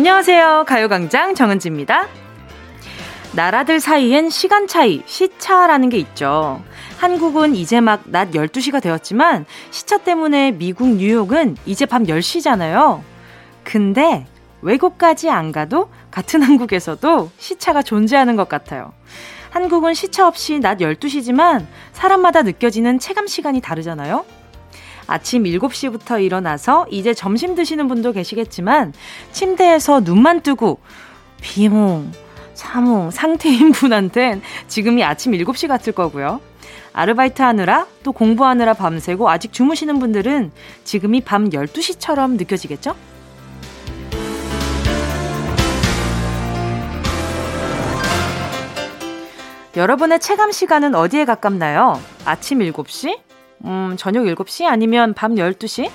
안녕하세요. 가요광장 정은지입니다. 나라들 사이엔 시간 차이, 시차라는 게 있죠. 한국은 이제 막 낮 12시가 되었지만 시차 때문에 미국 뉴욕은 이제 밤 10시잖아요. 근데 외국까지 안 가도 같은 한국에서도 시차가 존재하는 것 같아요. 한국은 시차 없이 낮 12시지만 사람마다 느껴지는 체감 시간이 다르잖아요. 아침 7시부터 일어나서 이제 점심 드시는 분도 계시겠지만 침대에서 눈만 뜨고 비몽, 사몽 상태인 분한텐 지금이 아침 7시 같을 거고요. 아르바이트 하느라 또 공부하느라 밤새고 아직 주무시는 분들은 지금이 밤 12시처럼 느껴지겠죠? 여러분의 체감 시간은 어디에 가깝나요? 아침 7시? 음, 저녁 7시 아니면 밤 12시?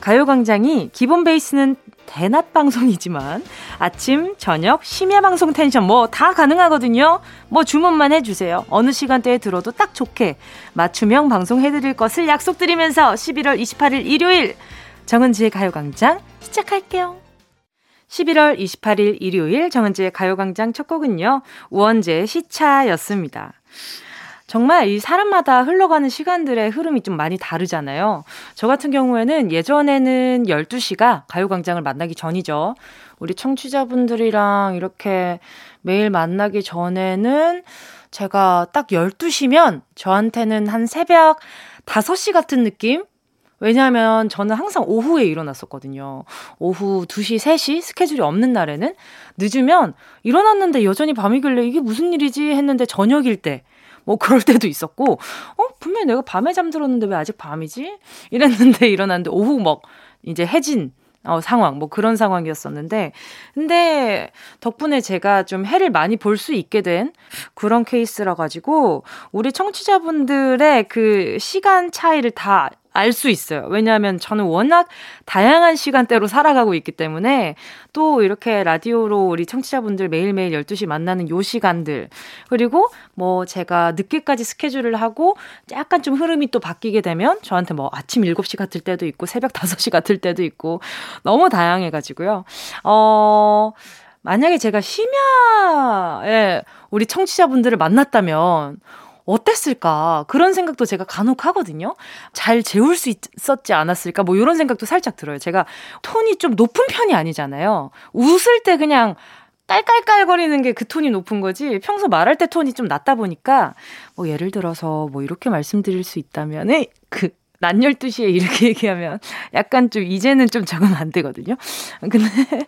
가요광장이 기본 베이스는 대낮 방송이지만 아침, 저녁, 심야 방송 텐션 뭐 다 가능하거든요. 뭐 주문만 해주세요. 어느 시간대에 들어도 딱 좋게 맞춤형 방송 해드릴 것을 약속드리면서 11월 28일 일요일 정은지의 가요광장 시작할게요. 11월 28일 일요일 정은지의 가요광장 첫 곡은요. 우원재의 시차였습니다. 정말 이 사람마다 흘러가는 시간들의 흐름이 좀 많이 다르잖아요. 저 같은 경우에는 예전에는 12시가 가요광장을 만나기 전이죠. 우리 청취자분들이랑 이렇게 매일 만나기 전에는 제가 딱 12시면 저한테는 한 새벽 5시 같은 느낌? 왜냐하면 저는 항상 오후에 일어났었거든요. 오후 2시, 3시 스케줄이 없는 날에는 늦으면 일어났는데 여전히 밤이길래 이게 무슨 일이지 했는데 저녁일 때. 뭐 그럴 때도 있었고, 어, 분명히 내가 밤에 잠들었는데 왜 아직 밤이지? 이랬는데 일어났는데 오후 막 이제 해진 어, 상황, 뭐 그런 상황이었었는데, 근데 덕분에 제가 좀 해를 많이 볼 수 있게 된 그런 케이스라 가지고, 우리 청취자분들의 그 시간 차이를 다 알 수 있어요. 왜냐하면 저는 워낙 다양한 시간대로 살아가고 있기 때문에 또 이렇게 라디오로 우리 청취자분들 매일매일 12시 만나는 요 시간들 그리고 뭐 제가 늦게까지 스케줄을 하고 약간 좀 흐름이 또 바뀌게 되면 저한테 뭐 아침 7시 같을 때도 있고 새벽 5시 같을 때도 있고 너무 다양해 가지고요. 어 만약에 제가 심야에 우리 청취자분들을 만났다면 어땠을까? 그런 생각도 제가 간혹 하거든요. 잘 재울 수 있었지 않았을까? 뭐 이런 생각도 살짝 들어요. 제가 톤이 좀 높은 편이 아니잖아요. 웃을 때 그냥 깔깔깔거리는 게 그 톤이 높은 거지 평소 말할 때 톤이 좀 낮다 보니까 뭐 예를 들어서 뭐 이렇게 말씀드릴 수 있다면은 그 낮 12시에 이렇게 얘기하면 약간 좀 이제는 좀 적응 안 되거든요. 근데,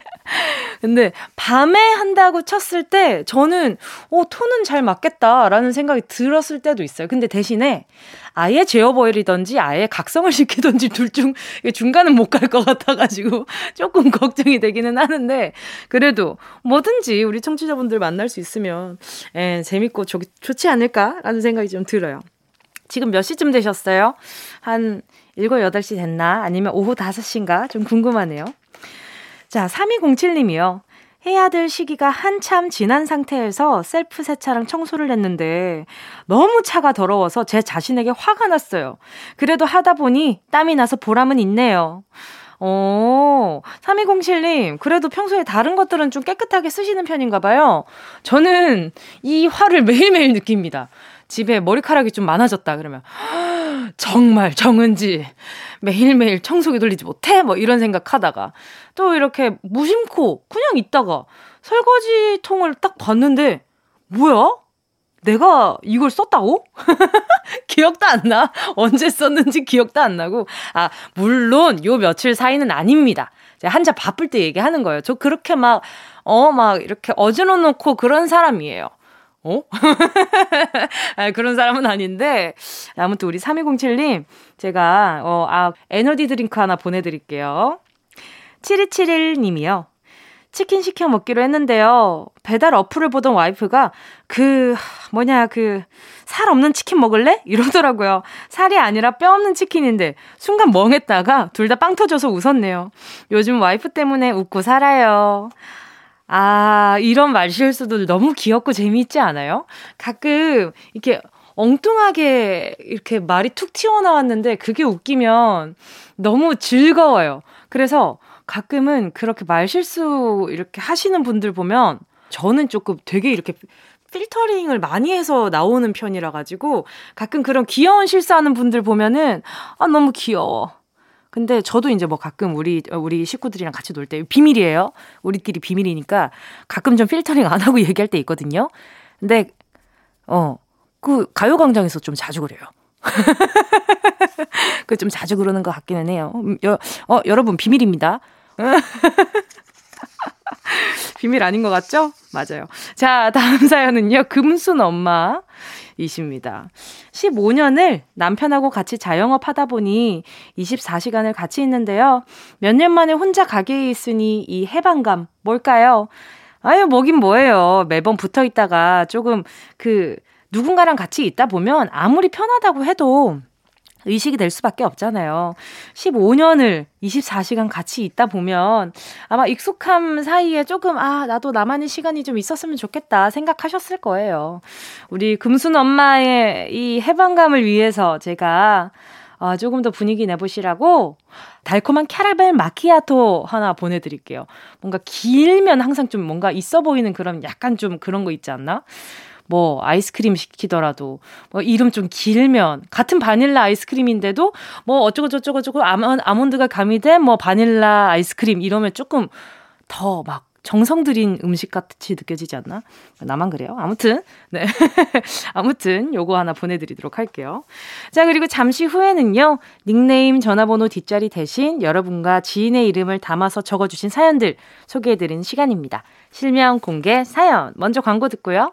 근데 밤에 한다고 쳤을 때 저는, 어, 톤은 잘 맞겠다라는 생각이 들었을 때도 있어요. 근데 대신에 아예 재워버리던지 아예 각성을 시키던지 둘 중, 중간은 못 갈 것 같아가지고 조금 걱정이 되기는 하는데 그래도 뭐든지 우리 청취자분들 만날 수 있으면 예, 재밌고 좋, 좋지 않을까라는 생각이 좀 들어요. 지금 몇 시쯤 되셨어요? 한 7, 8시 됐나? 아니면 오후 5시인가? 좀 궁금하네요. 자, 3207님이요. 해야 될 시기가 한참 지난 상태에서 셀프 세차랑 청소를 했는데 너무 차가 더러워서 제 자신에게 화가 났어요. 그래도 하다 보니 땀이 나서 보람은 있네요. 어, 3207님, 그래도 평소에 다른 것들은 좀 깨끗하게 쓰시는 편인가 봐요. 저는 이 화를 매일매일 느낍니다. 집에 머리카락이 좀 많아졌다 그러면 정말 정은지 매일매일 청소기 돌리지 못해 뭐 이런 생각하다가 또 이렇게 무심코 그냥 있다가 설거지 통을 딱 봤는데 뭐야? 내가 이걸 썼다고? 기억도 안 나. 언제 썼는지 기억도 안 나고. 아, 물론 요 며칠 사이는 아닙니다. 한창 바쁠 때 얘기하는 거예요. 저 그렇게 막, 어, 막 이렇게 어질러 놓고 그런 사람이에요. 어? 아, 그런 사람은 아닌데, 아무튼 우리 3207님, 제가, 어, 아, 에너지 드링크 하나 보내드릴게요. 7271님이요. 치킨 시켜 먹기로 했는데요. 배달 어플을 보던 와이프가 그, 뭐냐, 그, 살 없는 치킨 먹을래? 이러더라고요. 살이 아니라 뼈 없는 치킨인데, 순간 멍했다가 둘 다 빵 터져서 웃었네요. 요즘 와이프 때문에 웃고 살아요. 아, 이런 말 실수도 너무 귀엽고 재미있지 않아요? 가끔 이렇게 엉뚱하게 이렇게 말이 툭 튀어나왔는데 그게 웃기면 너무 즐거워요. 그래서 가끔은 그렇게 말 실수 이렇게 하시는 분들 보면 저는 조금 되게 이렇게 필터링을 많이 해서 나오는 편이라 가지고 가끔 그런 귀여운 실수하는 분들 보면은 아 너무 귀여워. 근데 저도 이제 뭐 가끔 우리 우리 식구들이랑 같이 놀 때 비밀이에요. 우리끼리 비밀이니까 가끔 좀 필터링 안 하고 얘기할 때 있거든요. 근데 어 그 가요광장에서 좀 자주 그래요. 그 좀 자주 그러는 것 같기는 해요. 음, 여, 어 여러분 비밀입니다. 비밀 아닌 것 같죠? 맞아요. 자, 다음 사연은요. 금순 엄마 이십니다. 15년을 남편하고 같이 자영업 하다 보니 24시간을 같이 있는데요. 몇 년 만에 혼자 가게에 있으니 이 해방감 뭘까요? 아유, 뭐긴 뭐예요. 매번 붙어 있다가 조금 그 누군가랑 같이 있다 보면 아무리 편하다고 해도 의식이 될 수밖에 없잖아요. 15년을 24시간 같이 있다 보면 아마 익숙함 사이에 조금, 아, 나도 나만의 시간이 좀 있었으면 좋겠다 생각하셨을 거예요. 우리 금순 엄마의 이 해방감을 위해서 제가 어, 조금 더 분위기 내보시라고 달콤한 캐러멜 마키아토 하나 보내드릴게요. 뭔가 길면 항상 좀 뭔가 있어 보이는 그런 약간 좀 그런 거 있지 않나? 뭐 아이스크림 시키더라도 뭐 이름 좀 길면 같은 바닐라 아이스크림인데도 뭐 어쩌고 저쩌고 저쩌고 아몬드가 가미된 뭐 바닐라 아이스크림 이러면 조금 더 막 정성 들인 음식 같이 느껴지지 않나? 나만 그래요? 아무튼, 네. 아무튼, 요거 하나 보내드리도록 할게요. 자, 그리고 잠시 후에는요, 닉네임 전화번호 뒷자리 대신 여러분과 지인의 이름을 담아서 적어주신 사연들 소개해드리는 시간입니다. 실명 공개 사연. 먼저 광고 듣고요.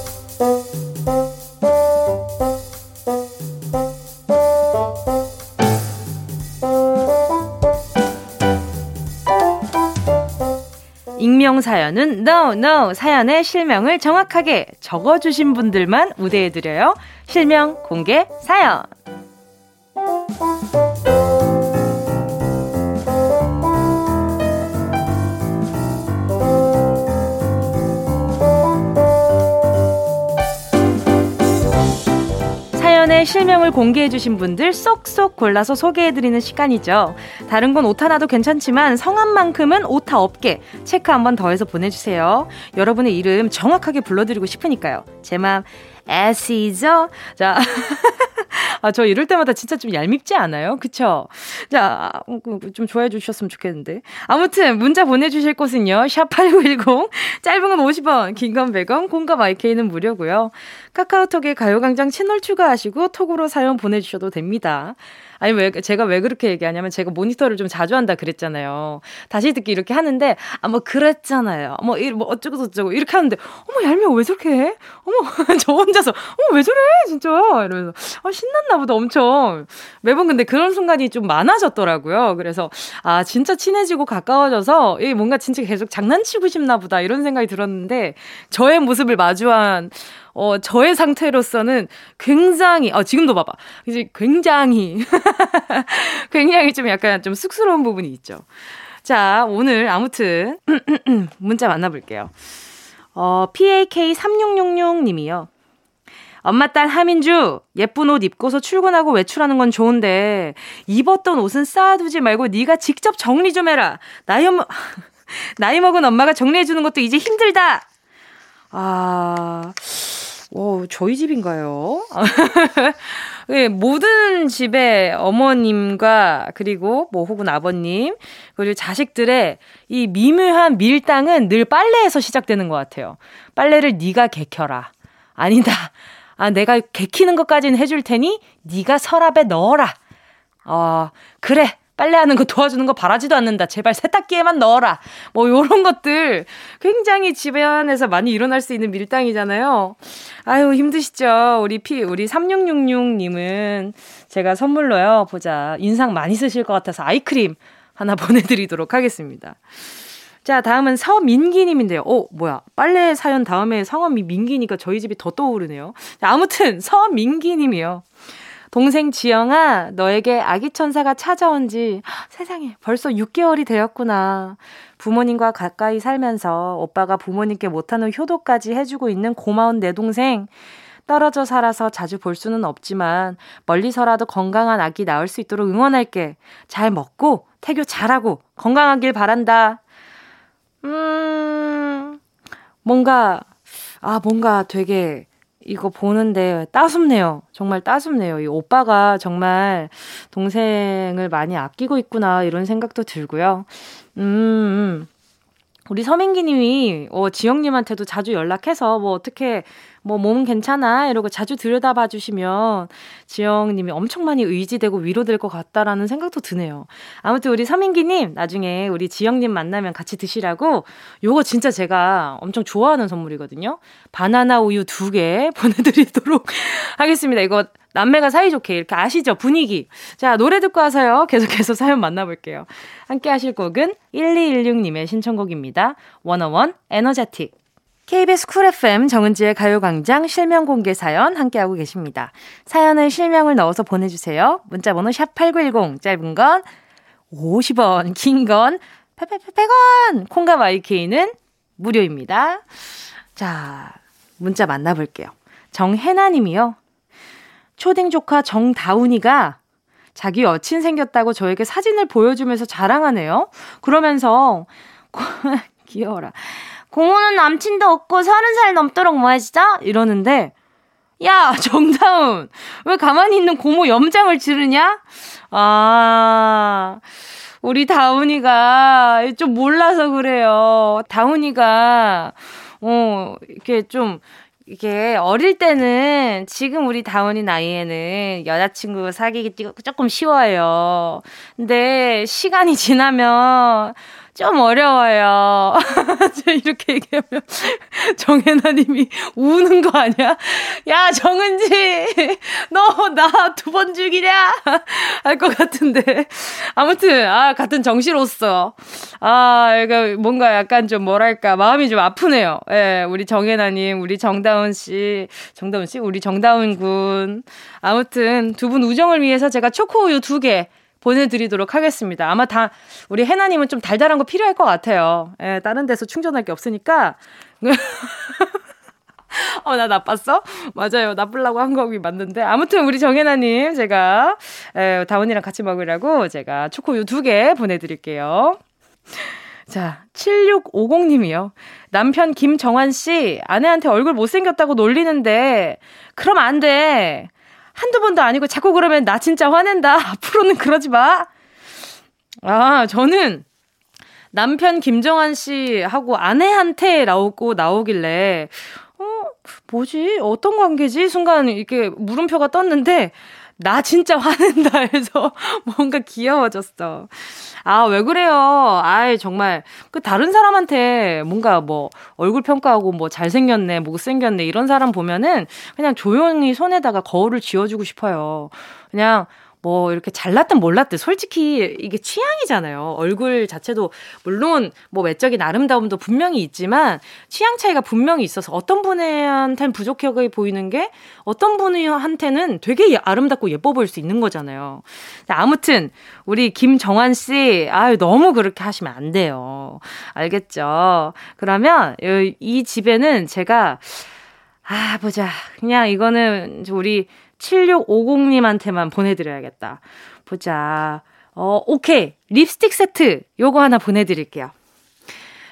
익명 사연은 no no 사연의 실명을 정확하게 적어주신 분들만 우대해드려요. 실명 공개 사연. 실명을 공개해주신 분들 쏙쏙 골라서 소개해드리는 시간이죠. 다른 건 오타 나도 괜찮지만 성함만큼은 오타 없게 체크 한번 더 해서 보내주세요. 여러분의 이름 정확하게 불러드리고 싶으니까요. 제 맘, 애시죠? 자. 아, 저 이럴 때마다 진짜 좀 얄밉지 않아요? 그쵸? 자, 어, 그, 그좀 좋아해 주셨으면 좋겠는데. 아무튼, 문자 보내주실 곳은요, 샵8910, 짧은 건 50원, 긴 건 100원, 공감 IK는 무료고요 카카오톡에 가요광장 채널 추가하시고, 톡으로 사연 보내주셔도 됩니다. 아니 왜 제가 왜 그렇게 얘기하냐면 제가 모니터를 좀 자주 한다 그랬잖아요. 다시 듣기 이렇게 하는데 아뭐 그랬잖아요. 뭐, 뭐 어쩌고 저쩌고 이렇게 하는데 어머 얄미워 왜 저렇게 해? 어머 저 혼자서 어머 왜 저래 진짜 이러면서 아 신났나 보다 엄청 매번 근데 그런 순간이 좀 많아졌더라고요. 그래서 아 진짜 친해지고 가까워져서 이 뭔가 진짜 계속 장난치고 싶나 보다 이런 생각이 들었는데 저의 모습을 마주한 어, 저의 상태로서는 굉장히, 어, 지금도 봐봐. 이제 굉장히, 굉장히 좀 약간 좀 쑥스러운 부분이 있죠. 자, 오늘 아무튼, 문자 만나볼게요. 어, PAK3666님이요. 엄마 딸 하민주, 예쁜 옷 입고서 출근하고 외출하는 건 좋은데, 입었던 옷은 쌓아두지 말고 네가 직접 정리 좀 해라. 나이, 나이 먹은 엄마가 정리해 주는 것도 이제 힘들다! 아, 오, 저희 집인가요? 네, 모든 집에 어머님과 그리고 뭐 혹은 아버님 그리고 자식들의 이 미묘한 밀당은 늘 빨래에서 시작되는 것 같아요. 빨래를 네가 개켜라. 아니다. 아, 내가 개키는 것까지는 해줄 테니 네가 서랍에 넣어라. 어, 그래. 빨래하는 거 도와주는 거 바라지도 않는다. 제발 세탁기에만 넣어라. 뭐 요런 것들 굉장히 집안에서 많이 일어날 수 있는 밀당이잖아요. 아유, 힘드시죠? 우리 피 우리 3666 님은 제가 선물로요. 보자. 인상 많이 쓰실 것 같아서 아이크림 하나 보내 드리도록 하겠습니다. 자, 다음은 서민기님인데요. 어, 뭐야. 빨래 사연 다음에 성함이 민기니까 저희 집이 더 떠오르네요. 자, 아무튼, 서민기님이요. 동생 지영아, 너에게 아기 천사가 찾아온 지 세상에 벌써 6개월이 되었구나. 부모님과 가까이 살면서 오빠가 부모님께 못하는 효도까지 해주고 있는 고마운 내 동생. 떨어져 살아서 자주 볼 수는 없지만 멀리서라도 건강한 아기 낳을 수 있도록 응원할게. 잘 먹고 태교 잘하고 건강하길 바란다. 음, 뭔가, 아, 뭔가 되게 이거 보는데 따숩네요. 정말 따숩네요. 이 오빠가 정말 동생을 많이 아끼고 있구나, 이런 생각도 들고요. 음, 음. 우리 서민기 님이, 어, 지영 님한테도 자주 연락해서, 뭐, 어떻게, 뭐, 몸 괜찮아? 이러고 자주 들여다봐 주시면, 지영님이 엄청 많이 의지되고 위로될 것 같다라는 생각도 드네요. 아무튼 우리 서민기 님, 나중에 우리 지영님 만나면 같이 드시라고, 요거 진짜 제가 엄청 좋아하는 선물이거든요. 바나나 우유 두 개 보내드리도록 하겠습니다. 이거 남매가 사이좋게 이렇게 아시죠? 분위기. 자, 노래 듣고 와서요. 계속해서 사연 만나볼게요. 함께 하실 곡은 1216님의 신청곡입니다. 워너원 Energetic. KBS Cool FM 정은지의 가요광장 실명 공개 사연 함께하고 계십니다. 사연을 실명을 넣어서 보내주세요. 문자번호 샵8910, 짧은 건 50원, 긴 건 100원, 콩과 마이 K는 무료입니다. 자, 문자 만나볼게요. 정혜나님이요. 초딩 조카 정다운이가 자기 여친 생겼다고 저에게 사진을 보여주면서 자랑하네요. 그러면서 귀여워라. 고모는 남친도 없고 서른 살 넘도록 뭐 하시죠? 이러는데 야 정다운 왜 가만히 있는 고모 염장을 지르냐? 아 우리 다운이가 좀 몰라서 그래요. 다운이가 어 이렇게 좀 이게 어릴 때는 지금 우리 다운이 나이에는 여자친구 사귀기 조금 쉬워요. 근데 시간이 지나면 좀 어려워요. 이렇게 얘기하면 정혜나님이 우는 거 아니야? 야 정은지 너 나 두 번 죽이냐? 할 것 같은데 아무튼 아 같은 정씨로서 아 이거 뭔가 약간 좀 뭐랄까 마음이 좀 아프네요. 예, 우리 정혜나님, 우리 정다운 씨, 정다운 씨, 우리 정다운 군 아무튼 두 분 우정을 위해서 제가 초코 우유 두 개. 보내드리도록 하겠습니다. 아마 다 우리 해나님은 좀 달달한 거 필요할 것 같아요. 예, 다른 데서 충전할 게 없으니까. 어, 나 나빴어? 맞아요. 나쁘려고 한 거기 맞는데. 아무튼 우리 정혜나님, 제가, 에, 다원이랑 같이 먹으라고 제가 초코유 두 개 보내드릴게요. 자, 7650님이요. 남편 김정환 씨, 아내한테 얼굴 못생겼다고 놀리는데, 그럼 안 돼. 한두 번도 아니고 자꾸 그러면 나 진짜 화낸다. 앞으로는 그러지 마. 아, 저는 남편 김정환 씨하고 아내한테 나오고 나오길래, 어, 뭐지? 어떤 관계지? 순간 이렇게 물음표가 떴는데, 나 진짜 화낸다 해서 뭔가 귀여워졌어. 아, 왜 그래요? 아이, 정말. 그 다른 사람한테 뭔가 뭐 얼굴 평가하고 뭐 잘생겼네, 못생겼네, 이런 사람 보면은 그냥 조용히 손에다가 거울을 지어주고 싶어요. 그냥 뭐 이렇게 잘났든 몰랐든 솔직히 이게 취향이잖아요. 얼굴 자체도 물론 뭐 외적인 아름다움도 분명히 있지만 취향 차이가 분명히 있어서 어떤 분한테는 부족해 보이는 게 어떤 분한테는 되게 아름답고 예뻐 보일 수 있는 거잖아요. 아무튼 우리 김정환 씨, 아유 너무 그렇게 하시면 안 돼요. 알겠죠? 그러면 이 집에는 제가 아 보자 그냥 이거는 우리 7650님한테만 보내드려야겠다. 보자. 어, 오케이. 립스틱 세트. 요거 하나 보내드릴게요.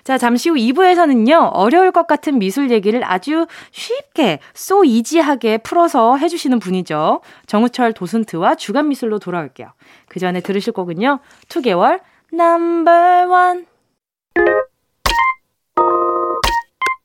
자, 잠시 후 2부에서는요, 어려울 것 같은 미술 얘기를 아주 쉽게, 쏘 이지하게 풀어서 해주시는 분이죠. 정우철 도슨트와 주간 미술로 돌아올게요. 그 전에 들으실 곡은요, 2개월, 넘버 원.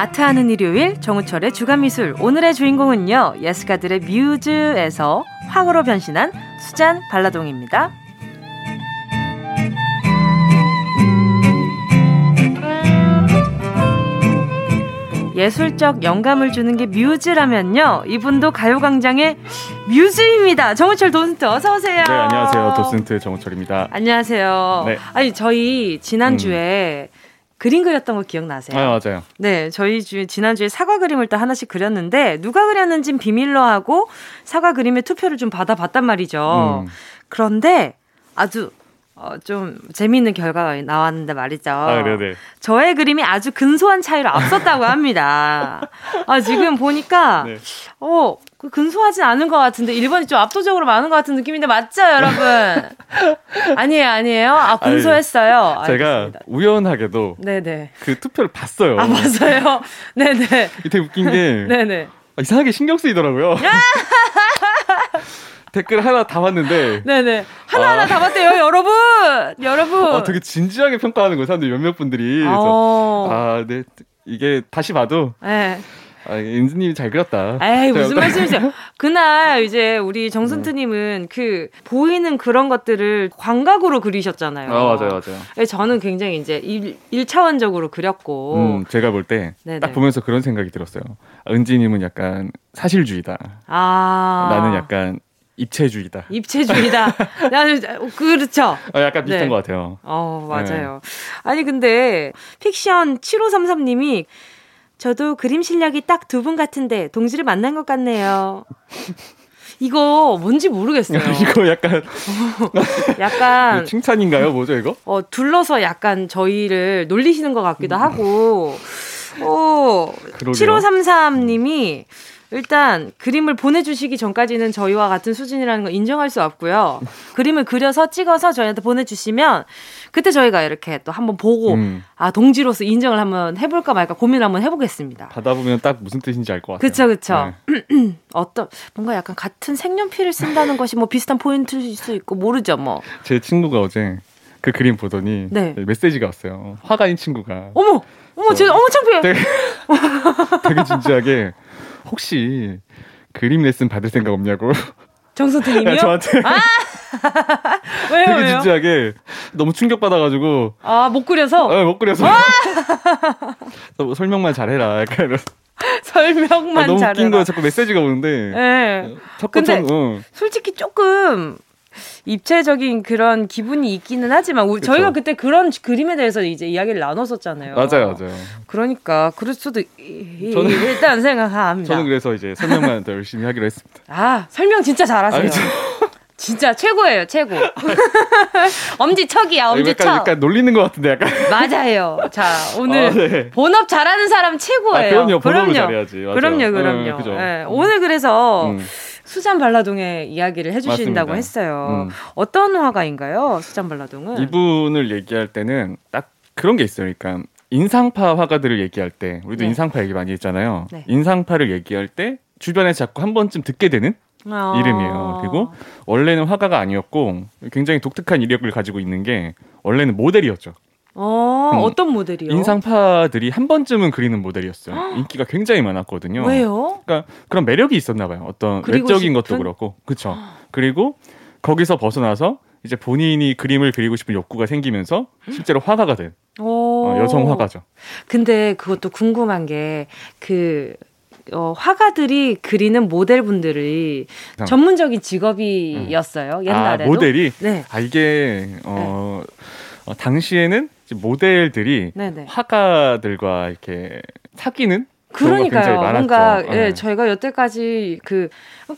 아트하는 일요일 정우철의 주간미술 오늘의 주인공은요 예스가들의 뮤즈에서 화으로 변신한 수잔 발라동입니다. 예술적 영감을 주는 게 뮤즈라면요. 이분도 가요광장의 뮤즈입니다. 정우철 도슨트 어서 오세요. 네, 안녕하세요. 도슨트 정우철입니다. 안녕하세요. 네. 아니 저희 지난주에 음. 그림 그렸던 거 기억나세요? 아, 맞아요. 네, 저희 주, 지난주에 사과 그림을 또 하나씩 그렸는데, 누가 그렸는진 비밀로 하고, 사과 그림의 투표를 좀 받아봤단 말이죠. 음. 그런데 아주 어, 좀 재미있는 결과가 나왔는데 말이죠. 아, 네네. 저의 그림이 아주 근소한 차이로 앞섰다고 합니다. 아, 지금 보니까, 네. 어, 그 근소하진 않은 것 같은데, 1번이 좀 압도적으로 많은 것 같은 느낌인데, 맞죠, 여러분? 아니에요, 아니에요? 아, 근소했어요. 아니, 제가 우연하게도 네네. 그 투표를 봤어요. 아, 봤어요? 네네. 되게 웃긴 게, 네네. 아, 이상하게 신경 쓰이더라고요. 댓글 하나 담았는데. 네네. 하나하나 아. 담았대요, 여러분! 여러분! 아, 되게 진지하게 평가하는 거예요, 사람들 몇몇 분들이. 그래서, 어. 아, 네. 이게 다시 봐도. 네. 아, 인수님이 잘 그렸다. 에이, 무슨 말씀이세요? 그날 이제 우리 정순트님은 그 보이는 그런 것들을 광각으로 그리셨잖아요. 아, 맞아요, 맞아요. 저는 굉장히 이제 일, 1차원적으로 그렸고. 음, 제가 볼 때 딱 보면서 그런 생각이 들었어요. 은지님은 약간 사실주의다. 아. 나는 약간 입체주의다. 입체주의다. 나는 그렇죠. 어, 약간 비슷한 네. 것 같아요. 어 맞아요. 네. 아니 근데 픽션 7533님이 저도 그림 실력이 딱 두 분 같은데 동지를 만난 것 같네요. 이거 뭔지 모르겠어요. 이거 약간 약간 칭찬인가요? 뭐죠 이거? 어 둘러서 약간 저희를 놀리시는 것 같기도 하고. 어 7533님이 일단 그림을 보내주시기 전까지는 저희와 같은 수준이라는 걸 인정할 수 없고요. 그림을 그려서 찍어서 저희한테 보내주시면 그때 저희가 이렇게 또 한번 보고 음. 아 동지로서 인정을 한번 해볼까 말까 고민을 한번 해보겠습니다. 받아보면 딱 무슨 뜻인지 알 것 같아요. 그렇죠, 그렇죠. 네. 어떤 뭔가 약간 같은 색연필을 쓴다는 것이 뭐 비슷한 포인트일 수 있고 모르죠, 뭐. 제 친구가 어제 그 그림 보더니 네. 메시지가 왔어요. 화가인 친구가. 어머, 어머, 제 어머 창피해. 되게, 되게 진지하게. 혹시 그림 레슨 받을 생각 없냐고. 정선태님이요? 저한테. 아! 왜요? 되게 왜요? 진지하게 너무 충격 받아가지고. 아, 못 그려서? 네, 못 그려서. 뭐 설명만 잘해라. 약간 이런. 설명만 아, 너무 잘해라. 너무 웃긴 거 자꾸 메시지가 오는데. 네. 근데 참, 어. 솔직히 조금 입체적인 그런 기분이 있기는 하지만 우리, 저희가 그때 그런 그림에 대해서 이제 이야기를 나눴었잖아요. 맞아요, 맞아요. 그러니까 그럴 수도 저는 일단 생각합니다. 저는 그래서 이제 설명만 더 열심히 하기로 했습니다. 아 설명 진짜 잘하세요. 아니, 진짜 최고예요, 최고. 엄지척이야, 엄지척. 약간, 약간 놀리는 것 같은데, 약간. 맞아요. 자, 오늘 아, 네. 본업 잘하는 사람 최고예요. 아, 그럼요, 그럼요. 잘해야지. 맞아. 그럼요, 그럼요. 음, 네, 오늘 그래서 음. 수잔 발라동의 이야기를 해주신다고 맞습니다. 했어요. 음. 어떤 화가인가요, 수잔 발라동은? 이분을 얘기할 때는 딱 그런 게 있어요. 그러니까 인상파 화가들을 얘기할 때, 우리도 네. 인상파 얘기 많이 했잖아요. 네. 인상파를 얘기할 때 주변에 자꾸 한 번쯤 듣게 되는 아~ 이름이에요. 그리고 원래는 화가가 아니었고 굉장히 독특한 이력을 가지고 있는 게 원래는 모델이었죠. 어, 음, 어떤 모델이요? 인상파들이 한 번쯤은 그리는 모델이었어요. 인기가 굉장히 많았거든요. 왜요? 그러니까 그런 매력이 있었나 봐요. 어떤 외적인 싶은? 것도 그렇고. 그렇죠. 그리고 거기서 벗어나서 이제 본인이 그림을 그리고 싶은 욕구가 생기면서 실제로 화가가 된 어, 여성 화가죠. 근데 그것도 궁금한 게그 어, 화가들이 그리는 모델분들이 어. 전문적인 직업이었어요 음. 옛날에 아, 모델이 네. 아 이게 어, 네. 어 당시에는 모델들이 네네. 화가들과 이렇게 사귀는 그러니까요. 뭔가 예, 네. 저희가 여태까지 그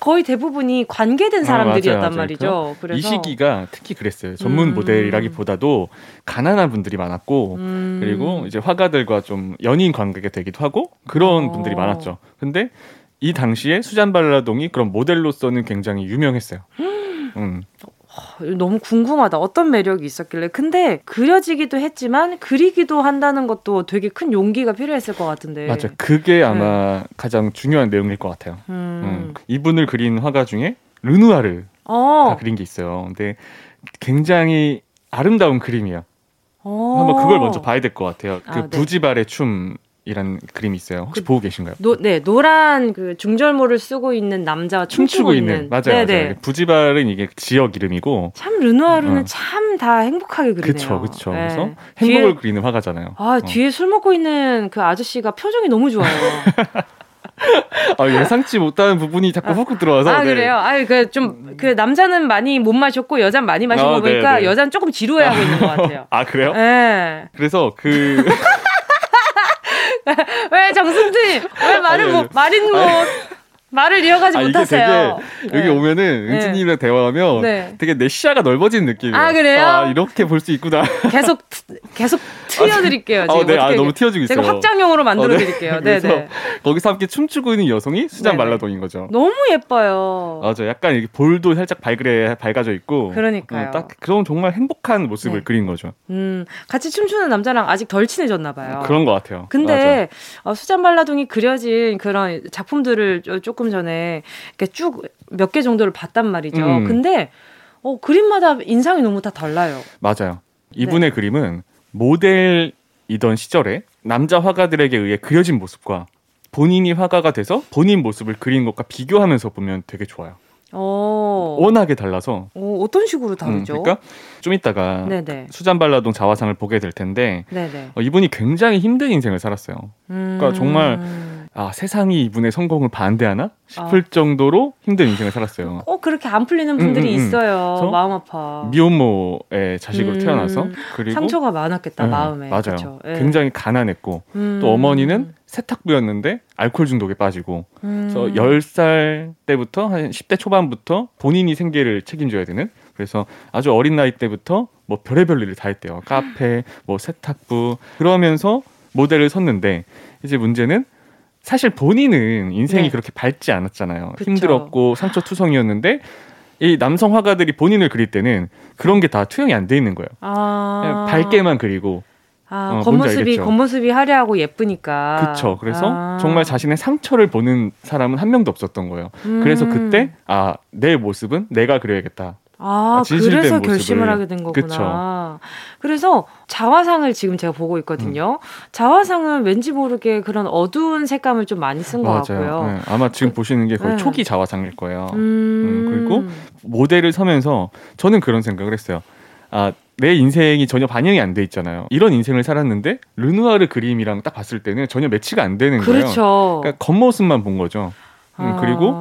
거의 대부분이 관계된 아, 사람들이었단 아, 맞아요, 맞아요. 말이죠. 그래서 이 시기가 특히 그랬어요. 전문 음. 모델이라기보다도 가난한 분들이 많았고 음. 그리고 이제 화가들과 좀 연인 관계가 되기도 하고 그런 어. 분들이 많았죠. 근데 이 당시에 수잔 발라동이 그런 모델로서는 굉장히 유명했어요. 음. 너무 궁금하다. 어떤 매력이 있었길래. 근데 그려지기도 했지만 그리기도 한다는 것도 되게 큰 용기가 필요했을 것 같은데. 맞아. 그게 아마 네. 가장 중요한 내용일 것 같아요. 음. 음. 이분을 그린 화가 중에 르누아르가 어. 그린 게 있어요. 근데 굉장히 아름다운 그림이야. 어. 한번 그걸 먼저 봐야 될 것 같아요. 그 아, 네. 부지발의 춤 이란 그림이 있어요. 혹시 그, 보고 계신가요? 노, 네, 노란 그 중절모를 쓰고 있는 남자가 춤추고, 춤추고 있는. 맞아요, 네네. 맞아요. 부지발은 이게 지역 이름이고. 참 르누아르는 어. 참다 행복하게 그리네요. 그렇죠, 그렇죠. 네. 그래서 행복을 뒤에, 그리는 화가잖아요. 아, 어. 뒤에 술 먹고 있는 그 아저씨가 표정이 너무 좋아요. 아, 예상치 못하는 부분이 자꾸 훅훅 들어와서. 아, 네. 그래요? 아, 그, 좀, 그, 남자는 많이 못 마셨고, 여자는 많이 마신 어, 거 보니까, 네네. 여자는 조금 지루해하고 있는 것 같아요. 아, 그래요? 네. 그래서 그. 왜 정승진 왜 말을 못 말인 못 말을 이어가지 아, 못하세요. 여기 네. 오면은 네. 은지님이랑 대화하면 네. 되게 내 시야가 넓어지는 느낌이에요. 아 그래요? 아, 이렇게 볼 수 있구나. 계속 계속 트여드릴게요. 지금 아, 네, 아, 너무 트여지고 있어요. 제가 확장용으로 만들어드릴게요. 어, 네, 네. 거기서 함께 춤추고 있는 여성이 수잔 발라동인 거죠. 너무 예뻐요. 맞아, 약간 이게 볼도 살짝 밝게 밝아져 있고. 그러니까요. 어, 딱 그런 정말 행복한 모습을 네. 그린 거죠. 음, 같이 춤추는 남자랑 아직 덜 친해졌나 봐요. 그런 것 같아요. 근데 어, 수잔 발라동이 그려진 그런 작품들을 조금 전에 이렇게 쭉 몇 개 정도를 봤단 말이죠. 음. 근데 어, 그림마다 인상이 너무 다 달라요. 맞아요. 이분의 네. 그림은 모델이던 시절에 남자 화가들에게 의해 그려진 모습과 본인이 화가가 돼서 본인 모습을 그린 것과 비교하면서 보면 되게 좋아요. 오. 워낙에 달라서. 오, 어떤 식으로 다르죠? 음, 그러니까 좀 이따가 네네. 수잔 발라동 자화상을 보게 될 텐데 어, 이분이 굉장히 힘든 인생을 살았어요. 그러니까 음. 정말 아 세상이 이분의 성공을 반대하나 싶을 아. 정도로 힘든 인생을 살았어요. 꼭 그렇게 안 풀리는 분들이 음, 음, 음. 있어요. 마음 아파. 미혼모의 자식으로 음. 태어나서 그리고 상처가 많았겠다 네, 마음에. 맞아요. 네. 굉장히 가난했고 음. 또 어머니는 세탁부였는데 알코올 중독에 빠지고 그래서 10살 때부터 한 10대 초반부터 본인이 생계를 책임져야 되는 그래서 아주 어린 나이 때부터 뭐 별의별 일을 다 했대요. 카페, 뭐 세탁부 그러면서 모델을 섰는데 이제 문제는 사실 본인은 인생이 네. 그렇게 밝지 않았잖아요. 그쵸. 힘들었고 상처투성이었는데 이 남성 화가들이 본인을 그릴 때는 그런 게 다 투영이 안 돼 있는 거예요. 아... 밝게만 그리고 아, 어, 겉모습이 겉모습이 화려하고 예쁘니까. 그렇죠. 그래서 아. 정말 자신의 상처를 보는 사람은 한 명도 없었던 거예요. 음. 그래서 그때 아 내 모습은 내가 그려야겠다. 아, 아 그래서 결심을 하게 된 거구나. 그쵸. 그래서 자화상을 지금 제가 보고 있거든요. 음. 자화상은 왠지 모르게 그런 어두운 색감을 좀 많이 쓴 것 같고요. 네. 아마 지금 그, 보시는 게 거의 네. 초기 자화상일 거예요. 음. 음, 그리고 모델을 서면서 저는 그런 생각을 했어요. 아, 내 인생이 전혀 반영이 안 돼 있잖아요. 이런 인생을 살았는데 르누아르 그림이랑 딱 봤을 때는 전혀 매치가 안 되는 그렇죠. 거예요. 그러니까 겉모습만 본 거죠. 음, 아. 그리고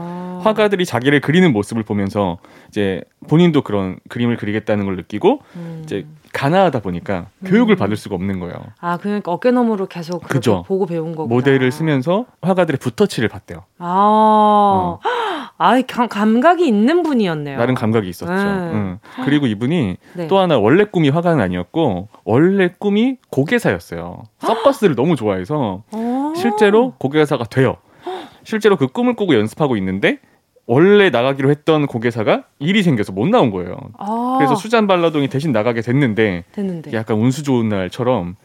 화가들이 자기를 그리는 모습을 보면서 이제 본인도 그런 그림을 그리겠다는 걸 느끼고 음. 이제 가난하다 보니까 음. 교육을 받을 수가 없는 거예요. 아, 그러니까 어깨너머로 계속 그죠. 보고 배운 거고 모델을 쓰면서 화가들의 붓터치를 받대요. 아. 어. 아, 감각이 있는 분이었네요. 나름 감각이 있었죠. 네. 응. 그리고 이분이 네. 또 하나 원래 꿈이 화가는 아니었고 원래 꿈이 고개사였어요. 서커스를 너무 좋아해서 어. 실제로 고개사가 돼요. 실제로 그 꿈을 꾸고 연습하고 있는데 원래 나가기로 했던 고개사가 일이 생겨서 못 나온 거예요. 아. 그래서 수잔 발라동이 대신 나가게 됐는데, 됐는데, 약간 운수 좋은 날처럼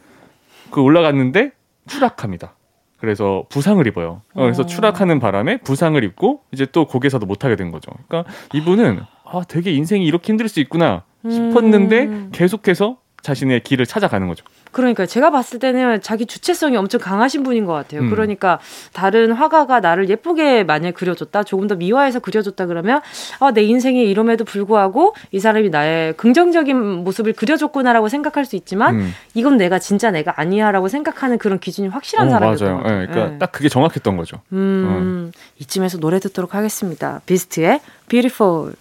그 올라갔는데 추락합니다. 그래서 부상을 입어요. 어, 그래서 어. 추락하는 바람에 부상을 입고 이제 또 고개사도 못 하게 된 거죠. 그러니까 이분은 아 되게 인생이 이렇게 힘들 수 있구나 싶었는데 음. 계속해서 자신의 길을 찾아가는 거죠. 그러니까 제가 봤을 때는 자기 주체성이 엄청 강하신 분인 것 같아요. 음. 그러니까 다른 화가가 나를 예쁘게 만약 그려줬다, 조금 더 미화해서 그려줬다 그러면 아, 내 인생이 이럼에도 불구하고 이 사람이 나의 긍정적인 모습을 그려줬구나라고 생각할 수 있지만 음. 이건 내가 진짜 내가 아니야라고 생각하는 그런 기준이 확실한 어, 사람이었던 맞아요. 네, 그러니까 네. 딱 그게 정확했던 거죠. 음, 어. 이쯤에서 노래 듣도록 하겠습니다. 비스트의 Beautiful.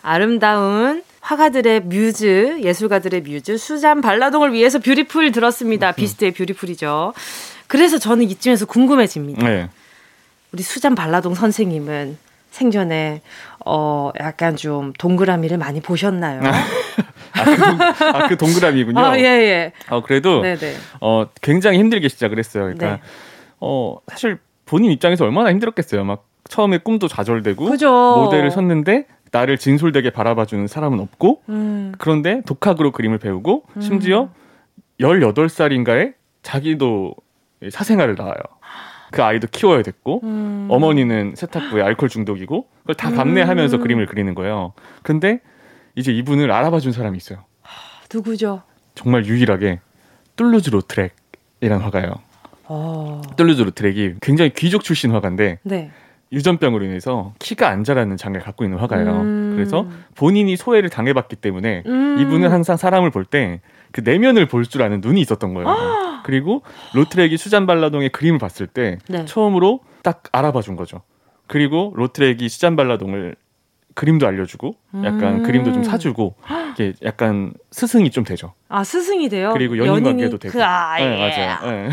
아름다운 화가들의 뮤즈, 예술가들의 뮤즈, 수잔 발라동을 위해서 Beautiful 들었습니다. 음. 비스트의 Beautiful이죠. 그래서 저는 이쯤에서 궁금해집니다. 네. 우리 수잔 발라동 선생님은 생전에 어 약간 좀 동그라미를 많이 보셨나요? 아, 그, 동, 아, 그 동그라미군요. 어, 예, 예. 어, 그래도 네네. 어 굉장히 힘들게 시작을 했어요. 그러니까 네. 어 사실 본인 입장에서 얼마나 힘들었겠어요. 막 처음에 꿈도 좌절되고 그죠. 모델을 섰는데 나를 진솔되게 바라봐주는 사람은 없고 음. 그런데 독학으로 그림을 배우고 음. 심지어 18살인가에 자기도 사생아를 낳아요. 그 아이도 키워야 됐고 음. 어머니는 세탁부에 알코올 중독이고 그걸 다 감내하면서 음. 그림을 그리는 거예요. 근데 이제 이분을 알아봐준 사람이 있어요. 누구죠? 정말 유일하게 툴루즈 로트렉 화가예요. 어... 툴루즈 로트렉이 굉장히 귀족 출신 화가인데 네. 유전병으로 인해서 키가 안 자라는 장애를 갖고 있는 화가예요. 음... 그래서 본인이 소외를 당해봤기 때문에 음... 이분은 항상 사람을 볼 때 그 내면을 볼 줄 아는 눈이 있었던 거예요. 그리고 로트렉이 수잔 발라동의 그림을 봤을 때 네. 처음으로 딱 알아봐 준 거죠. 그리고 로트렉이 수잔 발라동을 그림도 알려주고 약간 음. 그림도 좀 사주고 이게 약간 스승이 좀 되죠. 아 스승이 돼요? 그리고 연인 관계도 되고. 그 아, 네, 맞아요.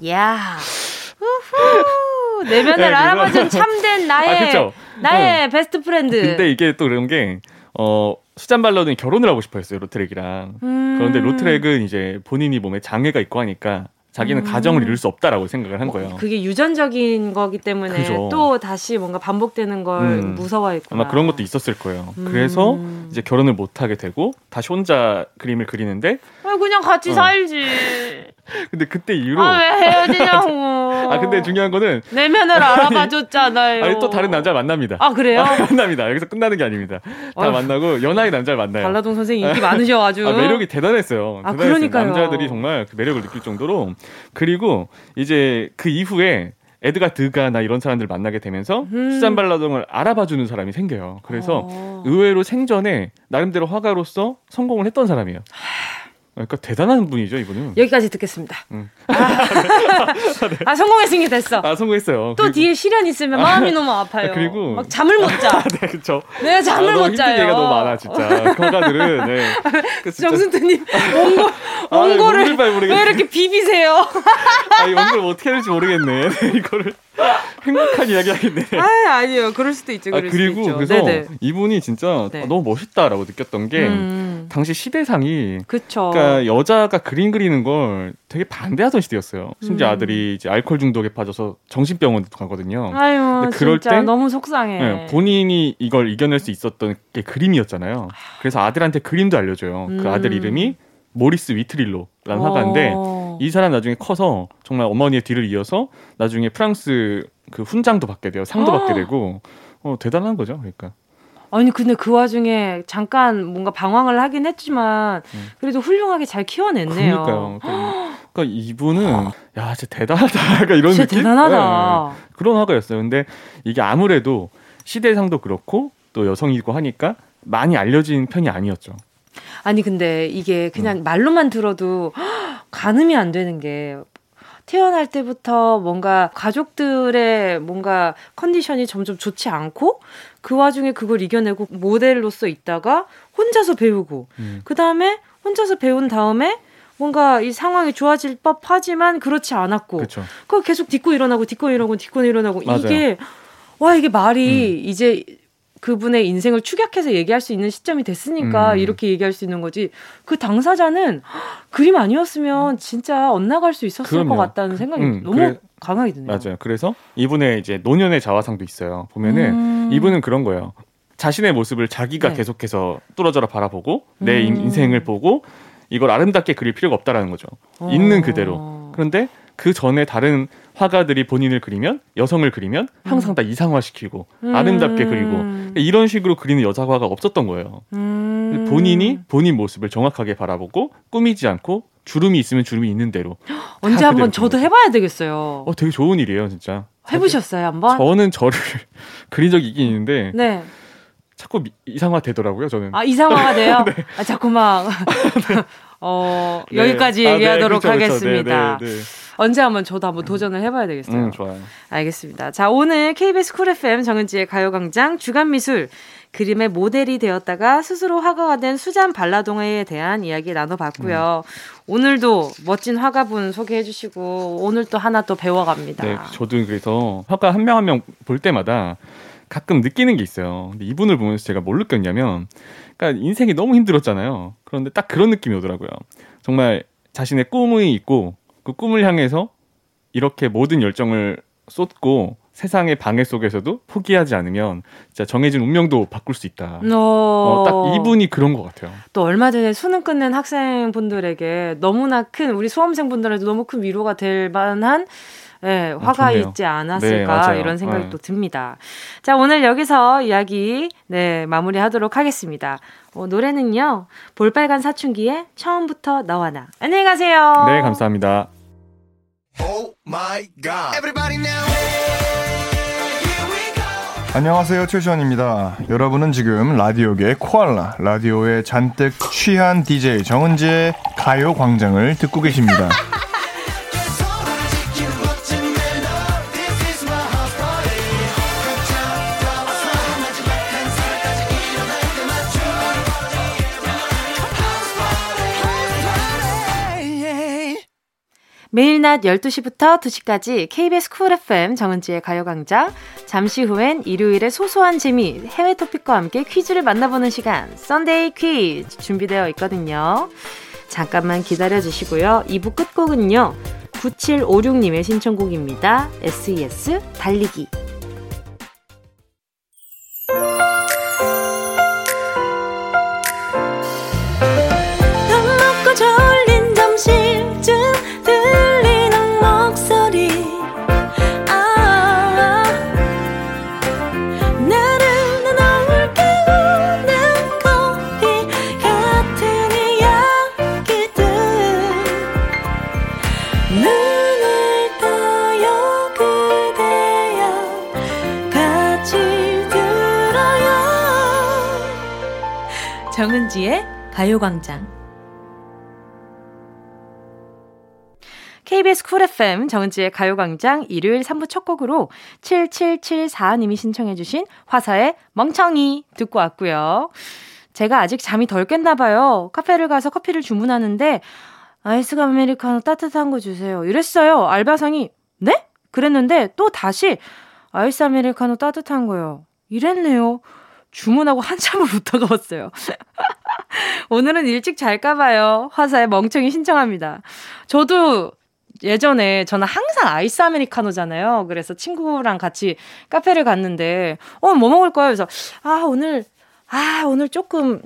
네. 야. 우후. 내면을 네, 알아봐준 참된 나의 아, 나의 네. 베스트 프렌드. 근데 이게 또 그런 게 어, 수잔 발라동은 결혼을 하고 싶어 했어요, 로트렉이랑. 음. 그런데 로트렉은 이제 본인이 몸에 장애가 있고 하니까 자기는 음. 가정을 이룰 수 없다라고 생각을 한 뭐, 거예요. 그게 유전적인 거기 때문에 그죠. 또 다시 뭔가 반복되는 걸 음. 무서워했구나. 아마 그런 것도 있었을 거예요. 음. 그래서 이제 결혼을 못 하게 되고 다시 혼자 그림을 그리는데 아, 그냥 같이 어. 살지. 근데 그때 이후로 아, 왜 헤어지냐고. 아 근데 중요한 거는 내면을 알아봐 줬잖아요. 아니 또 다른 남자를 만납니다. 아 그래요? 아, 만납니다. 여기서 끝나는 게 아닙니다. 다 어휴. 만나고 연하의 남자를 만나요. 발라동 선생님 인기 많으셔가지고. 아, 매력이 대단했어요. 아 대단했어요. 그러니까요. 남자들이 정말 그 매력을 느낄 정도로 그리고 이제 그 이후에 에드가 드가나 이런 사람들 만나게 되면서 음. 수잔 발라동을 알아봐주는 사람이 생겨요. 그래서 어. 의외로 생전에 나름대로 화가로서 성공을 했던 사람이에요. 그러니까 대단한 분이죠, 이분은. 여기까지 듣겠습니다. 음. 아, 네. 아, 성공했으니 됐어. 아, 성공했어요. 또 그리고... 뒤에 시련 있으면 마음이 너무 아파요. 아, 그리고 막 잠을 못 자. 네, 그렇죠. 내가 잠을 아, 못 자요. 얘가 너무 많아, 진짜. 화가들은. 네. 그 정순태님 원고 원고를 아, 왜 이렇게 비비세요? 아, 이 원고를 어떻게 해야 될지 모르겠네. 이거를. 행복한 이야기 하겠네. 아, 아니요. 그럴 수도 있죠. 아, 그리고 있죠. 그래서 네네. 이분이 진짜 네. 너무 멋있다라고 느꼈던 게 음. 당시 시대상이 그쵸. 그러니까 여자가 그림 그리는 걸 되게 반대하던 시대였어요. 심지어 음. 아들이 이제 알코올 중독에 빠져서 정신병원도 가거든요. 아유, 그럴 때 너무 속상해. 네, 본인이 이걸 이겨낼 수 있었던 게 그림이었잖아요. 그래서 아들한테 그림도 알려줘요. 음. 그 아들 음. 이름이 모리스 위트릴로라는 화가인데 어. 이 사람 나중에 커서 정말 어머니의 뒤를 이어서 나중에 프랑스 그 훈장도 받게 돼요. 상도 어. 받게 되고 어, 대단한 거죠. 그러니까. 아니 근데 그 와중에 잠깐 뭔가 방황을 하긴 했지만 음. 그래도 훌륭하게 잘 키워냈네요. 그러니까요. 그러니까 이분은 야 진짜 대단하다. 그러니까 이런 진짜 느낌? 대단하다. 네. 그런 화가였어요. 근데 이게 아무래도 시대상도 그렇고 또 여성이고 하니까 많이 알려진 편이 아니었죠. 아니 근데 이게 그냥 음. 말로만 들어도 가늠이 안 되는 게 태어날 때부터 뭔가 가족들의 뭔가 컨디션이 점점 좋지 않고 그 와중에 그걸 이겨내고 모델로서 있다가 혼자서 배우고 음. 그 다음에 혼자서 배운 다음에 뭔가 이 상황이 좋아질 법하지만 그렇지 않았고 그걸 계속 딛고 일어나고 딛고 일어나고 딛고 일어나고 맞아요. 이게 와 이게 말이 음. 이제 그분의 인생을 축약해서 얘기할 수 있는 시점이 됐으니까 음. 이렇게 얘기할 수 있는 거지. 그 당사자는 그림 아니었으면 진짜 엇나갈 수 있었을 그럼요. 것 같다는 생각이 음, 너무 그래, 강하게 드네요. 맞아요. 그래서 이분의 이제 노년의 자화상도 있어요. 보면은 음. 이분은 그런 거예요. 자신의 모습을 자기가 네. 계속해서 뚫어져라 바라보고 내 음. 인생을 보고 이걸 아름답게 그릴 필요가 없다라는 거죠. 어. 있는 그대로. 그런데 그 전에 다른 화가들이 본인을 그리면 여성을 그리면 항상 음. 다 이상화시키고 음. 아름답게 그리고 이런 식으로 그리는 여자 화가 없었던 거예요. 음. 본인이 본인 모습을 정확하게 바라보고 꾸미지 않고 주름이 있으면 주름이 있는 대로 언제 한번 저도 해봐야 되겠어요. 어, 되게 좋은 일이에요, 진짜. 해보셨어요, 한번? 저는 저를 그린 적이 있긴 있는데 네. 자꾸 미, 이상화 되더라고요, 저는. 아 이상화가 돼요? 네. 아 자꾸 막 네. 어, 네. 여기까지 아, 네. 얘기하도록 그쵸, 그쵸. 하겠습니다. 네, 언제 한번 저도 한번 도전을 해봐야 되겠어요. 음, 좋아요. 알겠습니다. 자, 오늘 KBS 쿨 FM 정은지의 가요광장 주간미술 그림의 모델이 되었다가 스스로 화가가 된 수잔 발라동에 대한 이야기 나눠봤고요. 음. 오늘도 멋진 화가분 소개해주시고 오늘 또 하나 또 배워갑니다. 네, 저도 그래서 화가 한 명 한 명 볼 때마다 가끔 느끼는 게 있어요. 근데 이분을 보면서 제가 뭘 느꼈냐면, 그러니까 인생이 너무 힘들었잖아요. 그런데 딱 그런 느낌이 오더라고요. 정말 자신의 꿈이 있고 그 꿈을 향해서 이렇게 모든 열정을 쏟고 세상의 방해 속에서도 포기하지 않으면 진짜 정해진 운명도 바꿀 수 있다. 어, 어딱 이분이 그런 것 같아요. 또 얼마 전에 수능 끝낸 학생분들에게 너무나 큰 우리 수험생분들에도 너무 큰 위로가 될 만한 네, 화가 좋네요. 있지 않았을까 네, 이런 생각이 네. 또 듭니다. 자 오늘 여기서 이야기 네 마무리하도록 하겠습니다. 어, 노래는요 볼빨간 사춘기의 처음부터 너와 나 안녕히 가세요. 네 감사합니다. Oh. 안녕하세요 최시원입니다. 여러분은 지금 라디오계 코알라 라디오에 잔뜩 취한 DJ 정은지의 가요광장을 듣고 계십니다. 매일 낮 12시부터 2시까지 KBS 쿨 FM 정은지의 가요광장. 잠시 후엔 일요일의 소소한 재미, 해외 토픽과 함께 퀴즈를 만나보는 시간, 썬데이 퀴즈 준비되어 있거든요. 잠깐만 기다려 주시고요. 2부 끝곡은요. 9756님의 신청곡입니다. SES 달리기. 가요광장. KBS Cool FM 정은지의 가요광장 일요일 3부 첫 곡으로 7774님이 신청해주신 화사의 멍청이 듣고 왔고요. 제가 아직 잠이 덜 깼나 봐요. 카페를 가서 커피를 주문하는데 아이스 아메리카노 따뜻한 거 주세요. 이랬어요. 알바생이 네? 그랬는데 또 다시 아이스 아메리카노 따뜻한 거요. 이랬네요. 주문하고 한참을 웃다가 왔어요. 오늘은 일찍 잘까봐요. 화사의 멍청이 신청합니다. 저도 예전에 저는 항상 아이스 아메리카노잖아요. 그래서 친구랑 같이 카페를 갔는데, 어, 뭐 먹을 거야? 그래서, 아, 오늘, 아, 오늘 조금,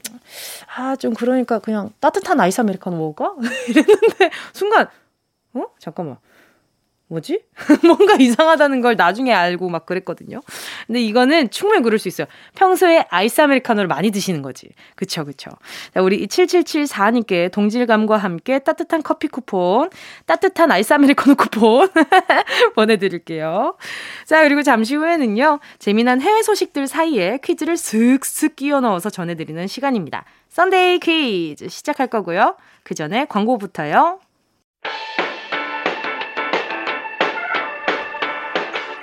아, 좀 그러니까 그냥 따뜻한 아이스 아메리카노 먹을까? 이랬는데, 순간, 어? 잠깐만. 뭐지? 뭔가 이상하다는 걸 나중에 알고 막 그랬거든요. 근데 이거는 충분히 그럴 수 있어요. 평소에 아이스 아메리카노를 많이 드시는 거지. 그쵸, 그쵸. 자, 우리 7774님께 동질감과 함께 따뜻한 커피 쿠폰, 따뜻한 아이스 아메리카노 쿠폰 보내드릴게요. 자, 그리고 잠시 후에는요, 재미난 해외 소식들 사이에 퀴즈를 슥슥 끼워 넣어서 전해드리는 시간입니다. Sunday 퀴즈 시작할 거고요. 그 전에 광고부터요.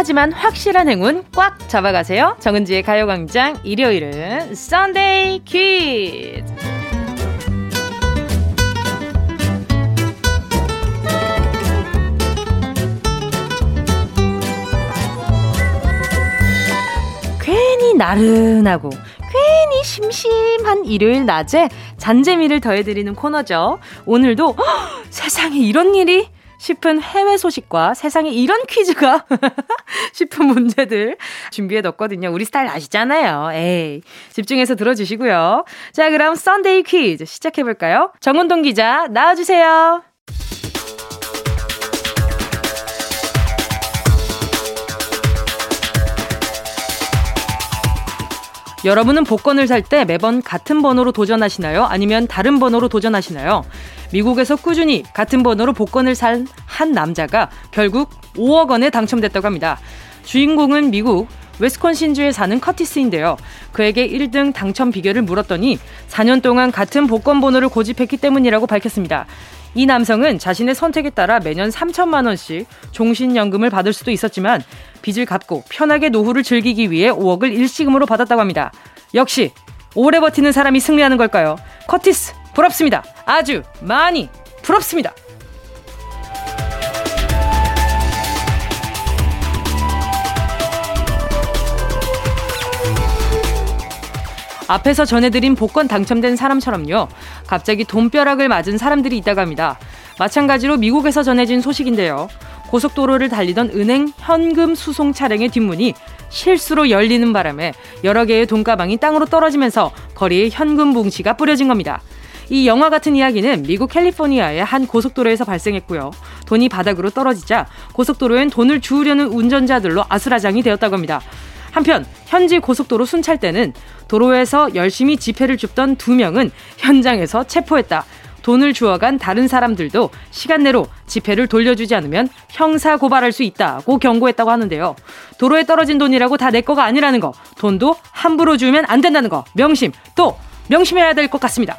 하지만 확실한 행운 꽉 잡아가세요. 정은지의 가요광장 일요일은 썬데이 퀴즈. 괜히 나른하고 괜히 심심한 일요일 낮에 잔재미를 더해드리는 코너죠. 오늘도 허, 세상에 이런 일이 싶은 해외 소식과 세상에 이런 퀴즈가 싶은 문제들 준비해 뒀거든요. 우리 스타일 아시잖아요. 에이. 집중해서 들어주시고요. 자, 그럼 Sunday 퀴즈 시작해 볼까요? 정은동 기자, 나와주세요. 여러분은 복권을 살 때 매번 같은 번호로 도전하시나요? 아니면 다른 번호로 도전하시나요? 미국에서 꾸준히 같은 번호로 복권을 산 한 남자가 결국 5억 원에 당첨됐다고 합니다. 주인공은 미국 웨스콘신주에 사는 커티스인데요. 그에게 1등 당첨 비결을 물었더니 4년 동안 같은 복권 번호를 고집했기 때문이라고 밝혔습니다. 이 남성은 자신의 선택에 따라 매년 3천만 원씩 종신연금을 받을 수도 있었지만 빚을 갚고 편하게 노후를 즐기기 위해 5억을 일시금으로 받았다고 합니다. 역시 오래 버티는 사람이 승리하는 걸까요? 커티스 부럽습니다. 아주 많이 부럽습니다. 앞에서 전해드린 복권 당첨된 사람처럼요. 갑자기 돈벼락을 맞은 사람들이 있다고 합니다. 마찬가지로 미국에서 전해진 소식인데요. 고속도로를 달리던 은행 현금 수송 차량의 뒷문이 실수로 열리는 바람에 여러 개의 돈가방이 땅으로 떨어지면서 거리에 현금 뭉치가 뿌려진 겁니다. 이 영화 같은 이야기는 미국 캘리포니아의 한 고속도로에서 발생했고요. 돈이 바닥으로 떨어지자 고속도로엔 돈을 주우려는 운전자들로 아수라장이 되었다고 합니다. 한편 현지 고속도로 순찰대는 도로에서 열심히 지폐를 줍던 두 명은 현장에서 체포했다. 돈을 주어간 다른 사람들도 시간 내로 지폐를 돌려주지 않으면 형사 고발할 수 있다고 경고했다고 하는데요. 도로에 떨어진 돈이라고 다 내 거가 아니라는 거, 돈도 함부로 주면 안 된다는 거, 명심, 또 명심해야 될 것 같습니다.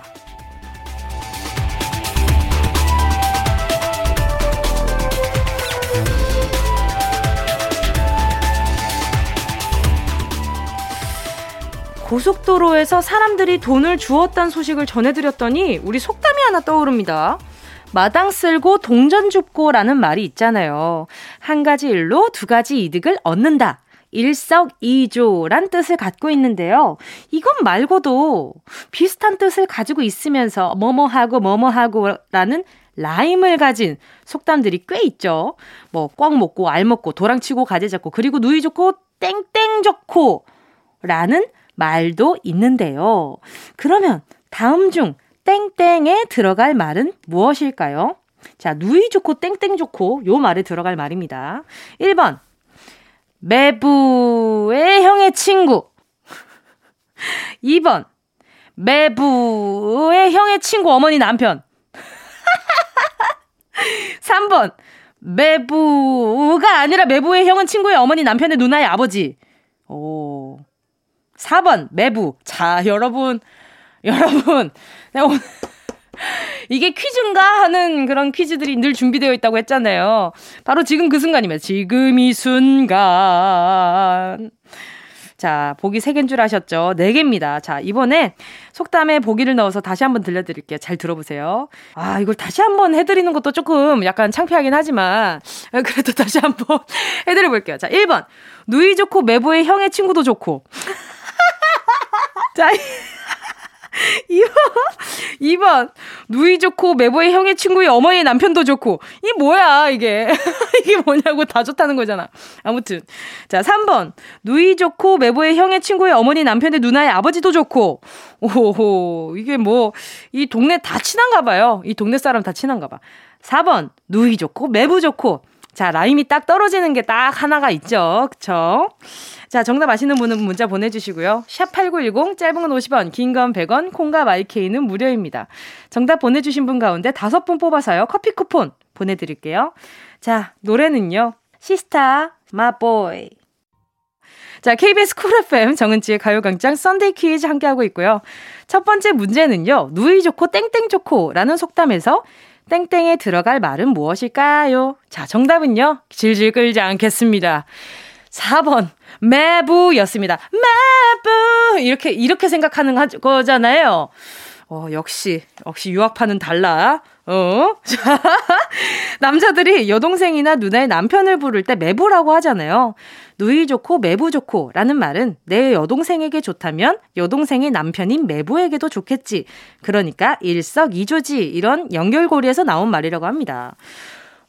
고속도로에서 사람들이 돈을 주었다는 소식을 전해드렸더니 우리 속담이 하나 떠오릅니다. 마당 쓸고 동전 줍고라는 말이 있잖아요. 한 가지 일로 두 가지 이득을 얻는다. 일석이조란 뜻을 갖고 있는데요. 이것 말고도 비슷한 뜻을 가지고 있으면서 뭐뭐하고 뭐뭐하고라는 라임을 가진 속담들이 꽤 있죠. 뭐꽉 먹고 알 먹고 도랑 치고 가재 잡고 그리고 누이 좋고 땡땡 좋고 라는 말도 있는데요. 그러면 다음 중 땡땡에 들어갈 말은 무엇일까요? 자, 누이 좋고 땡땡 좋고 요 말에 들어갈 말입니다. 1번. 매부의 형의 친구. 2번. 매부의 형의 친구 어머니 남편. 3번. 매부가 아니라 매부의 형은 친구의 어머니 남편의 누나의 아버지. 오. 4번 매부. 자, 여러분. 여러분. 내가 오늘 이게 퀴즈인가 하는 그런 퀴즈들이 늘 준비되어 있다고 했잖아요. 바로 지금 그 순간이면 지금 이 순간. 자, 보기 3개인 줄 아셨죠? 4개입니다. 자, 이번에 속담에 보기를 넣어서 다시 한번 들려드릴게요. 잘 들어보세요. 아, 이걸 다시 한번 해드리는 것도 조금 약간 창피하긴 하지만, 그래도 다시 한번 해드려볼게요. 자, 1번. 누이 좋고 매부의 형의 친구도 좋고. 자, 2번, 2번. 누이 좋고, 매보의 형의 친구의 어머니 남편도 좋고. 이 뭐야, 이게. 이게 뭐냐고 다 좋다는 거잖아. 아무튼. 자, 3번. 누이 좋고, 매보의 형의 친구의 어머니 남편의 누나의 아버지도 좋고. 오호, 이게 뭐, 이 동네 다 친한가 봐요. 이 동네 사람 다 친한가 봐. 4번. 누이 좋고, 매부 좋고. 자, 라임이 딱 떨어지는 게 딱 하나가 있죠. 그쵸? 자, 정답 아시는 분은 문자 보내주시고요. 샵8910, 짧은 건 50원, 긴 건 100원, 콩과 마이케이는 무료입니다. 정답 보내주신 분 가운데 다섯 분 뽑아서요. 커피 쿠폰 보내드릴게요. 자, 노래는요. 시스타, 마보이. 자, KBS Cool FM 정은지의 가요광장 Sunday 퀴즈 함께하고 있고요. 첫 번째 문제는요. 누이 좋고 땡땡 좋고라는 속담에서 땡땡에 들어갈 말은 무엇일까요? 자, 정답은요. 질질 끌지 않겠습니다. 4번. 매부였습니다. 매부! 이렇게, 이렇게 생각하는 거잖아요. 어, 역시, 역시 유학파는 달라. 어? 자, 남자들이 여동생이나 누나의 남편을 부를 때 매부라고 하잖아요. 누이 좋고 매부 좋고 라는 말은 내 여동생에게 좋다면 여동생의 남편인 매부에게도 좋겠지. 그러니까 일석이조지. 이런 연결고리에서 나온 말이라고 합니다.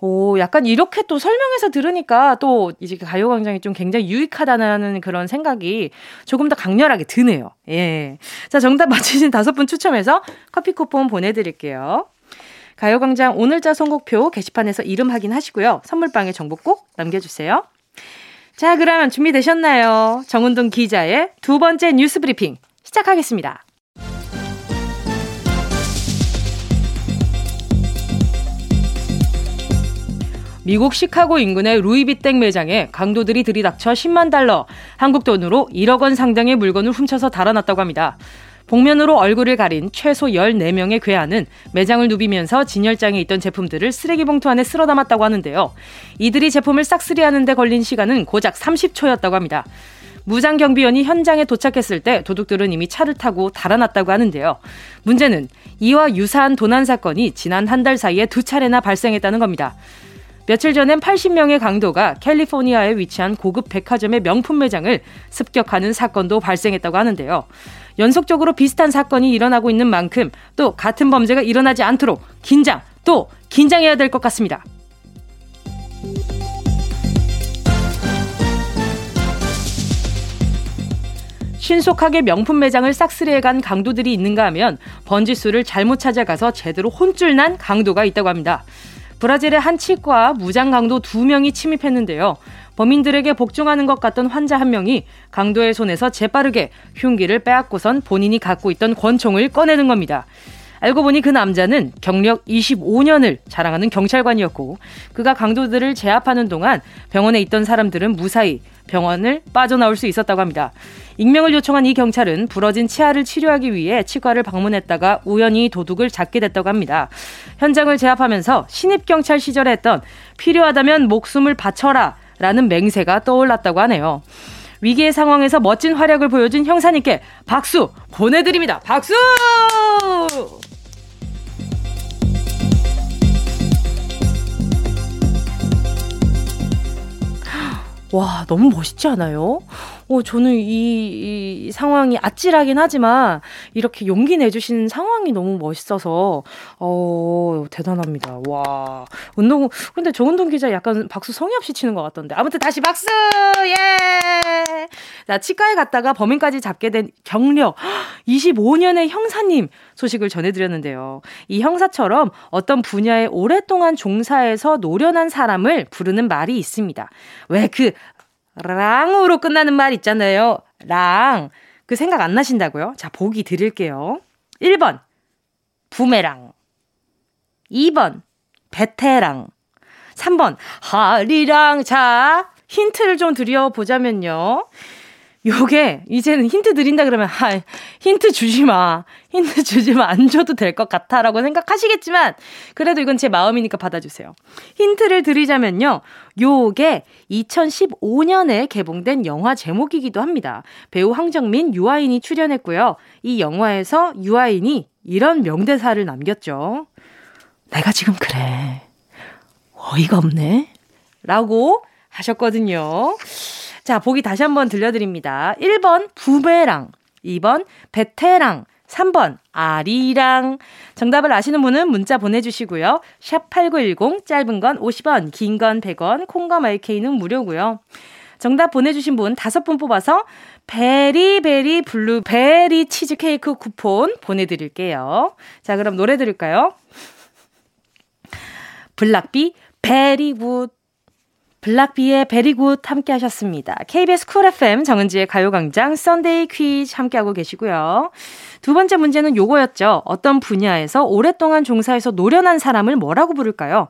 오, 약간 이렇게 또 설명해서 들으니까 또 이제 가요광장이 좀 굉장히 유익하다는 그런 생각이 조금 더 강렬하게 드네요. 예. 자, 정답 맞히신 다섯 분 추첨해서 커피 쿠폰 보내드릴게요. 가요광장 오늘자 선곡표 게시판에서 이름 확인하시고요. 선물방에 정보 꼭 남겨주세요. 자, 그러면 준비되셨나요? 정은동 기자의 두 번째 뉴스 브리핑 시작하겠습니다. 미국 시카고 인근의 루이비땡 매장에 강도들이 들이닥쳐 10만 달러, 한국 돈으로 1억 원 상당의 물건을 훔쳐서 달아났다고 합니다. 복면으로 얼굴을 가린 최소 14명의 괴한은 매장을 누비면서 진열장에 있던 제품들을 쓰레기 봉투 안에 쓸어 담았다고 하는데요. 이들이 제품을 싹쓸이하는 데 걸린 시간은 고작 30초였다고 합니다. 무장 경비원이 현장에 도착했을 때 도둑들은 이미 차를 타고 달아났다고 하는데요. 문제는 이와 유사한 도난 사건이 지난 한 달 사이에 두 차례나 발생했다는 겁니다. 며칠 전엔 80명의 강도가 캘리포니아에 위치한 고급 백화점의 명품 매장을 습격하는 사건도 발생했다고 하는데요. 연속적으로 비슷한 사건이 일어나고 있는 만큼 또 같은 범죄가 일어나지 않도록 긴장, 또 긴장해야 될 것 같습니다. 신속하게 명품 매장을 싹쓸이해 간 강도들이 있는가 하면 번지수를 잘못 찾아가서 제대로 혼쭐 난 강도가 있다고 합니다. 브라질의 한 치과 무장 강도 두 명이 침입했는데요. 범인들에게 복종하는 것 같던 환자 한 명이 강도의 손에서 재빠르게 흉기를 빼앗고선 본인이 갖고 있던 권총을 꺼내는 겁니다. 알고 보니 그 남자는 경력 25년을 자랑하는 경찰관이었고 그가 강도들을 제압하는 동안 병원에 있던 사람들은 무사히 병원을 빠져나올 수 있었다고 합니다. 익명을 요청한 이 경찰은 부러진 치아를 치료하기 위해 치과를 방문했다가 우연히 도둑을 잡게 됐다고 합니다. 현장을 제압하면서 신입 경찰 시절에 했던 필요하다면 목숨을 바쳐라 라는 맹세가 떠올랐다고 하네요. 위기의 상황에서 멋진 활약을 보여준 형사님께 박수 보내드립니다. 박수! 와, 너무 멋있지 않아요? 어, 저는 이, 이 상황이 아찔하긴 하지만 이렇게 용기 내주신 상황이 너무 멋있어서, 어, 대단합니다. 와. 운동, 근데 조은동 기자 약간 박수 성의 없이 치는 것 같던데. 아무튼 다시 박수! 예! 자, 치과에 갔다가 범인까지 잡게 된 경력 25년의 형사님 소식을 전해드렸는데요. 이 형사처럼 어떤 분야에 오랫동안 종사해서 노련한 사람을 부르는 말이 있습니다. 왜 그 랑으로 끝나는 말 있잖아요. 랑. 그 생각 안 나신다고요? 자, 보기 드릴게요. 1번, 부메랑. 2번, 베테랑. 3번, 하리랑. 자, 힌트를 좀 드려보자면요. 요게 이제는 힌트 드린다 그러면 아, 힌트 주지 마. 힌트 주지 마. 안 줘도 될 것 같아라고 생각하시겠지만 그래도 이건 제 마음이니까 받아주세요. 힌트를 드리자면요. 요게 2015년에 개봉된 영화 제목이기도 합니다. 배우 황정민, 유아인이 출연했고요. 이 영화에서 유아인이 이런 명대사를 남겼죠. 내가 지금 그래. 어이가 없네. 라고 하셨거든요. 자, 보기 다시 한번 들려드립니다. 1번 부베랑, 2번 베테랑, 3번 아리랑. 정답을 아시는 분은 문자 보내주시고요. 샵 8910 짧은 건 50원, 긴 건 100원, 콩과 마이케이는 무료고요. 정답 보내주신 분 다섯 분 뽑아서 very very 블루베리 치즈케이크 쿠폰 보내드릴게요. 자, 그럼 노래 들을까요? 블락비 Very Good 블락비의 Very Good 함께 하셨습니다. KBS Cool FM 정은지의 가요광장 Sunday 퀴즈 함께하고 계시고요. 두 번째 문제는 요거였죠. 어떤 분야에서 오랫동안 종사해서 노련한 사람을 뭐라고 부를까요?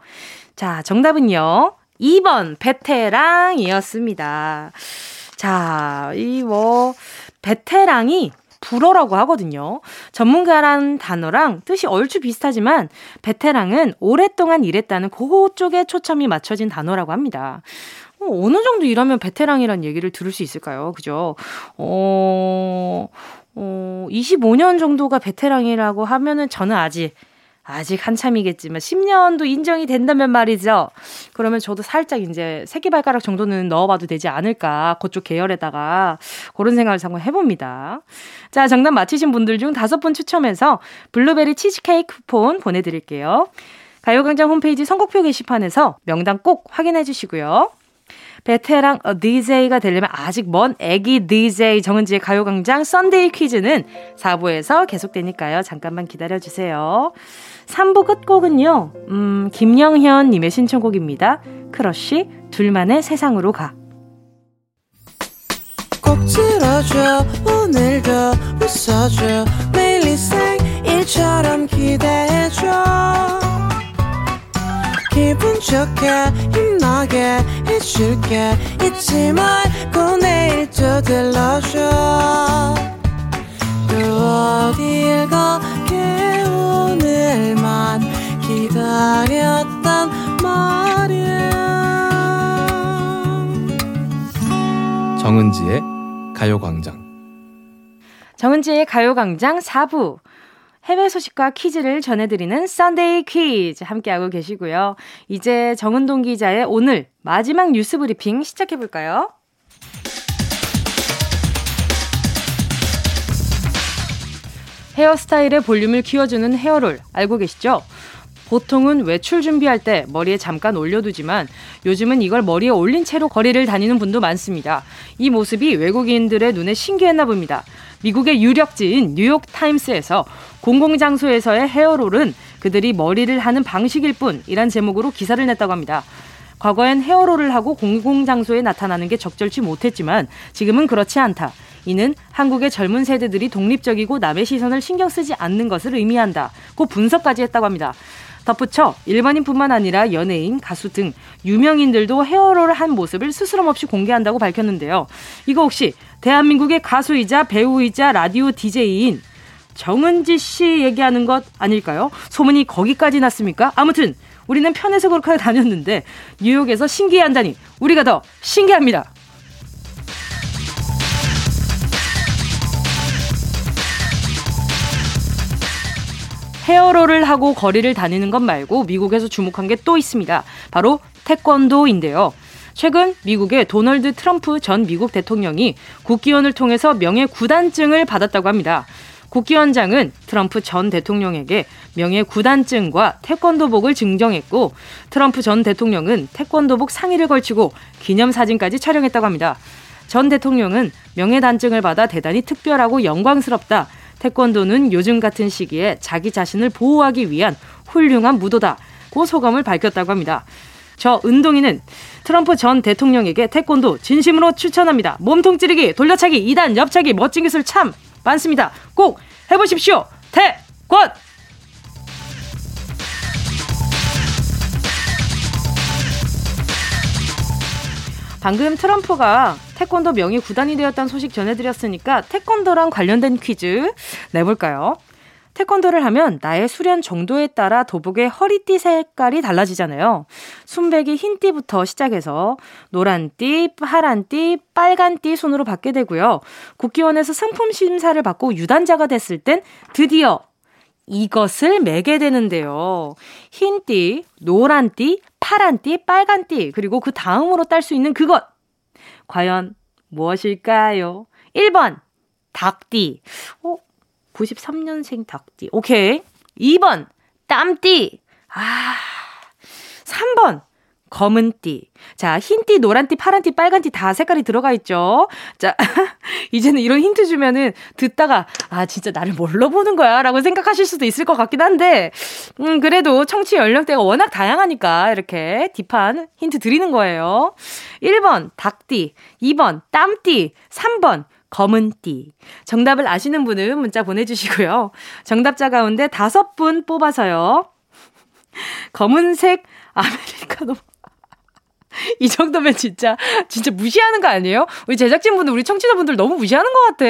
자, 정답은요. 2번 베테랑이었습니다. 자, 이 뭐 베테랑이 불어라고 하거든요. 전문가란 단어랑 뜻이 얼추 비슷하지만 베테랑은 오랫동안 일했다는 그쪽에 초점이 맞춰진 단어라고 합니다. 어, 어느 정도 일하면 베테랑이란 얘기를 들을 수 있을까요? 그죠? 어, 어, 25년 정도가 베테랑이라고 하면은 저는 아직 아직 한참이겠지만 10년도 인정이 된다면 말이죠. 그러면 저도 살짝 이제 새끼발가락 정도는 넣어봐도 되지 않을까. 그쪽 계열에다가 그런 생각을 잠깐 해봅니다. 자, 정답 맞히신 분들 중 다섯 분 추첨해서 블루베리 치즈케이크 쿠폰 보내드릴게요. 가요광장 홈페이지 선곡표 게시판에서 명단 꼭 확인해 주시고요. 베테랑 DJ가 되려면 아직 먼 애기 DJ 정은지의 가요광장 Sunday 퀴즈는 4부에서 계속되니까요. 잠깐만 기다려주세요. 3부 끝곡은요, 음, 김영현님의 신청곡입니다. 크러쉬, 둘만의 세상으로 가. 꼭 들어줘, 오늘도 웃어줘, 매일 일처럼 기대해줘. 기분 좋게, 힘나게 해줄게. 잊지 말고 내일 또 들러줘. 또 어딜 가게 오늘만 기다렸단 말이야 정은지의 가요광장 정은지의 가요광장 4부 해외 소식과 퀴즈를 전해드리는 Sunday 퀴즈 함께하고 계시고요. 이제 정은동 기자의 오늘 마지막 뉴스 브리핑 시작해볼까요? 헤어스타일의 볼륨을 키워주는 헤어롤 알고 계시죠? 보통은 외출 준비할 때 머리에 잠깐 올려두지만 요즘은 이걸 머리에 올린 채로 거리를 다니는 분도 많습니다. 이 모습이 외국인들의 눈에 신기했나 봅니다. 미국의 유력지인 뉴욕 타임스에서 공공장소에서의 헤어롤은 그들이 머리를 하는 방식일 뿐이란 제목으로 기사를 냈다고 합니다. 과거엔 헤어롤을 하고 공공장소에 나타나는 게 적절치 못했지만 지금은 그렇지 않다. 이는 한국의 젊은 세대들이 독립적이고 남의 시선을 신경 쓰지 않는 것을 의미한다. 고 분석까지 했다고 합니다. 덧붙여 일반인뿐만 아니라 연예인, 가수 등 유명인들도 헤어롤을 한 모습을 스스럼 없이 공개한다고 밝혔는데요. 이거 혹시 대한민국의 가수이자 배우이자 라디오 DJ인 정은지 씨 얘기하는 것 아닐까요? 소문이 거기까지 났습니까? 아무튼 우리는 편해서 그렇게 다녔는데 뉴욕에서 신기해한다니 우리가 더 신기합니다. 헤어롤을 하고 거리를 다니는 것 말고 미국에서 주목한 게 또 있습니다. 바로 태권도인데요. 최근 미국의 도널드 트럼프 전 미국 대통령이 국기원을 통해서 명예 구단증을 받았다고 합니다. 국기원장은 트럼프 전 대통령에게 명예 구단증과 태권도복을 증정했고 트럼프 전 대통령은 태권도복 상의를 걸치고 기념사진까지 촬영했다고 합니다. 전 대통령은 명예단증을 받아 대단히 특별하고 영광스럽다. 태권도는 요즘 같은 시기에 자기 자신을 보호하기 위한 훌륭한 무도다. 고 소감을 밝혔다고 합니다. 저 은동이는 트럼프 전 대통령에게 태권도 진심으로 추천합니다. 몸통 찌르기, 돌려차기, 2단, 옆차기, 멋진 기술 참 많습니다. 꼭 해보십시오. 태권! 방금 트럼프가 태권도 명예 구단이 되었다는 소식 전해드렸으니까 태권도랑 관련된 퀴즈 내볼까요? 태권도를 하면 나의 수련 정도에 따라 도복의 허리띠 색깔이 달라지잖아요. 순백이 흰띠부터 시작해서 노란띠, 파란띠, 빨간띠 순으로 받게 되고요. 국기원에서 상품 심사를 받고 유단자가 됐을 땐 드디어 이것을 매게 되는데요. 흰띠, 노란띠, 파란띠, 빨간띠, 그리고 그 다음으로 딸 수 있는 그것. 과연 무엇일까요? 1번, 닭띠. 어, 93년생 닭띠. 오케이. 2번, 땀띠. 아, 3번, 검은 띠. 자, 흰 띠, 노란 띠, 파란 띠, 빨간 띠 다 색깔이 들어가 있죠. 자, 이제는 이런 힌트 주면은 듣다가, 아, 진짜 나를 뭘로 보는 거야? 라고 생각하실 수도 있을 것 같긴 한데, 음, 그래도 청취 연령대가 워낙 다양하니까 이렇게 딥한 힌트 드리는 거예요. 1번, 닭띠. 2번, 땀띠. 3번, 검은 띠. 정답을 아시는 분은 문자 보내주시고요. 정답자 가운데 다섯 분 뽑아서요. 검은색 아메리카노. 이 정도면 진짜, 진짜 무시하는 거 아니에요? 우리 제작진분들, 우리 청취자분들 너무 무시하는 것 같아.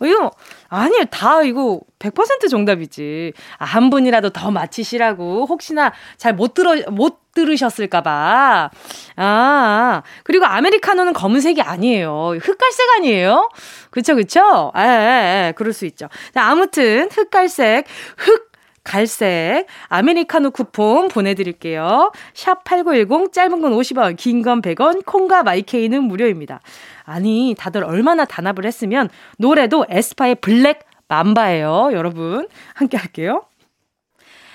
어, 이거, 아니에요. 다 이거 100% 정답이지. 아, 한 분이라도 더 맞히시라고. 혹시나 잘 못 들어, 못 들으셨을까봐. 아, 그리고 아메리카노는 검은색이 아니에요. 흑갈색 아니에요? 그쵸, 그쵸? 예, 예, 예, 그럴 수 있죠. 아무튼, 흑갈색, 흑 갈색 아메리카노 쿠폰 보내드릴게요. 샵 8910 짧은 건 50원, 긴 건 100원, 콩과 마이케이는 무료입니다. 아니, 다들 얼마나 단합을 했으면 노래도 에스파의 블랙 맘바예요. 여러분, 함께 할게요.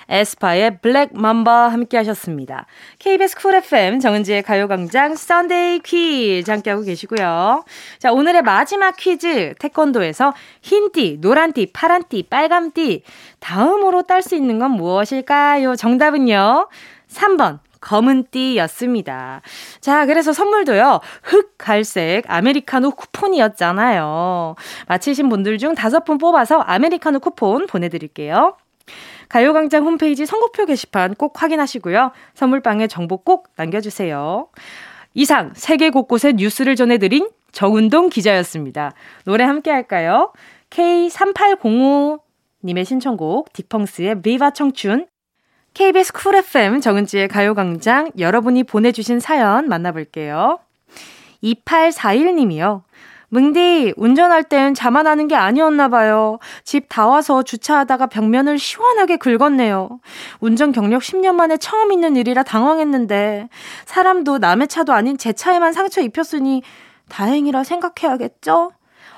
에스파의 Black Mamba 함께 하셨습니다. KBS Cool FM 정은지의 가요광장 Sunday 퀴즈 함께하고 계시고요. 자, 오늘의 마지막 퀴즈 태권도에서 흰띠, 노란띠, 파란띠, 빨간띠 다음으로 딸 수 있는 건 무엇일까요? 정답은요. 3번 검은띠였습니다. 자, 그래서 선물도요, 흑갈색 아메리카노 쿠폰이었잖아요. 맞히신 분들 중 다섯 분 뽑아서 아메리카노 쿠폰 보내드릴게요. 가요광장 홈페이지 선곡표 게시판 꼭 확인하시고요. 선물방에 정보 꼭 남겨주세요. 이상 세계 곳곳의 뉴스를 전해드린 정운동 기자였습니다. 노래 함께 할까요? K3805님의 신청곡 딕펑스의 Viva 청춘 KBS Cool FM 정은지의 가요광장 여러분이 보내주신 사연 만나볼게요. 2841님이요. 뭉디, 운전할 땐 자만하는 게 아니었나 봐요. 집 다 와서 주차하다가 벽면을 시원하게 긁었네요. 운전 경력 10년 만에 처음 있는 일이라 당황했는데, 사람도 남의 차도 아닌 제 차에만 상처 입혔으니 다행이라 생각해야겠죠?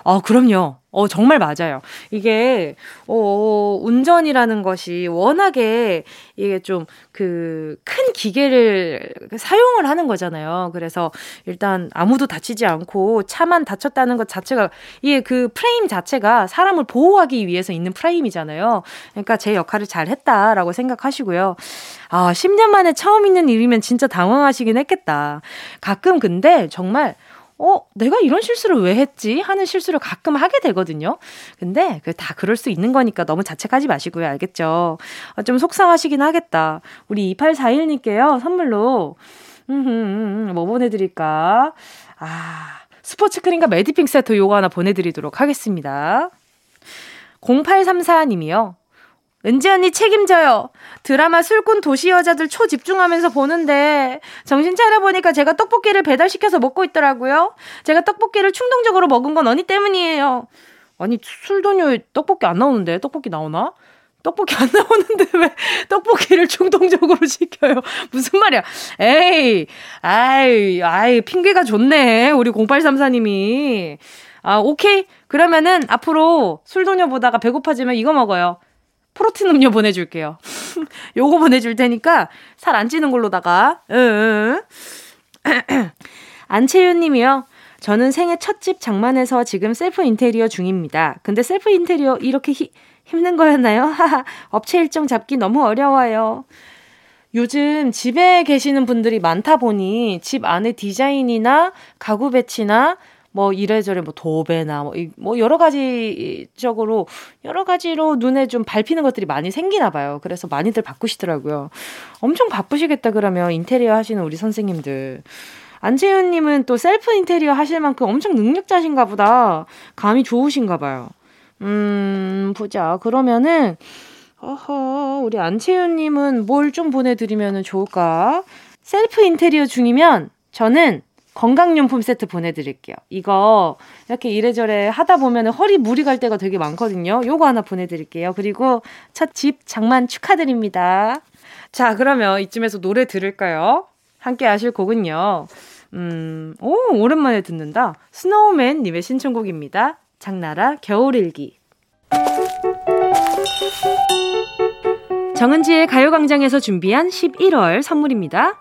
어, 그럼요. 어, 정말 맞아요. 이게, 어, 운전이라는 것이 워낙에 이게 좀 그 큰 기계를 사용을 하는 거잖아요. 그래서 일단 아무도 다치지 않고 차만 다쳤다는 것 자체가 이게 그 프레임 자체가 사람을 보호하기 위해서 있는 프레임이잖아요. 그러니까 제 역할을 잘 했다라고 생각하시고요. 아, 10년 만에 처음 있는 일이면 진짜 당황하시긴 했겠다. 가끔 근데 정말 어, 내가 이런 실수를 왜 했지? 하는 실수를 가끔 하게 되거든요. 근데 그 다 그럴 수 있는 거니까 너무 자책하지 마시고요. 알겠죠? 어, 좀 속상하시긴 하겠다. 우리 2841님께요. 선물로, 음, 뭐 보내드릴까? 아, 스포츠 크림과 매디핑 세트 요거 하나 보내드리도록 하겠습니다. 0834님이요. 은지 언니 책임져요. 드라마 술꾼 도시 여자들 초집중하면서 보는데 정신 차려보니까 제가 떡볶이를 배달시켜서 먹고 있더라고요. 제가 떡볶이를 충동적으로 먹은 건 언니 때문이에요. 아니 술도녀에 떡볶이 안 나오는데 떡볶이 나오나? 떡볶이 안 나오는데 왜 떡볶이를 충동적으로 시켜요? 무슨 말이야? 에이, 아이, 아이, 핑계가 좋네. 우리 0834님이. 아, 오케이. 그러면은 앞으로 술도녀 보다가 배고파지면 이거 먹어요. protein 음료 보내줄게요. 요거 보내줄 테니까 살 안 찌는 걸로다가. 응. 안채윤 님이요. 저는 생애 첫 집 장만해서 지금 셀프 인테리어 중입니다. 근데 셀프 인테리어 이렇게 히, 힘든 거였나요? 업체 일정 잡기 너무 어려워요. 요즘 집에 계시는 분들이 많다 보니 집 안에 디자인이나 가구 배치나 뭐 이래저래 뭐 도배나 뭐, 뭐 여러 가지적으로 여러 가지로 눈에 좀 밟히는 것들이 많이 생기나 봐요. 그래서 많이들 바꾸시더라고요. 엄청 바쁘시겠다 그러면 인테리어 하시는 우리 선생님들. 안채윤님은 또 셀프 인테리어 하실 만큼 엄청 능력자신가 보다. 감이 좋으신가 봐요. 음, 보자. 그러면은, 어허, 우리 안채윤 님은 뭘 좀 보내 드리면 좋을까? 셀프 인테리어 중이면 저는 건강용품 세트 보내드릴게요. 이거 이렇게 이래저래 하다 보면 허리 무리 갈 때가 되게 많거든요. 요거 하나 보내드릴게요. 그리고 첫 집 장만 축하드립니다. 자, 그러면 이쯤에서 노래 들을까요? 함께 하실 곡은요. 음, 오, 오랜만에 듣는다. 스노우맨님의 신청곡입니다. 장나라 겨울일기. 정은지의 가요광장에서 준비한 11월 선물입니다.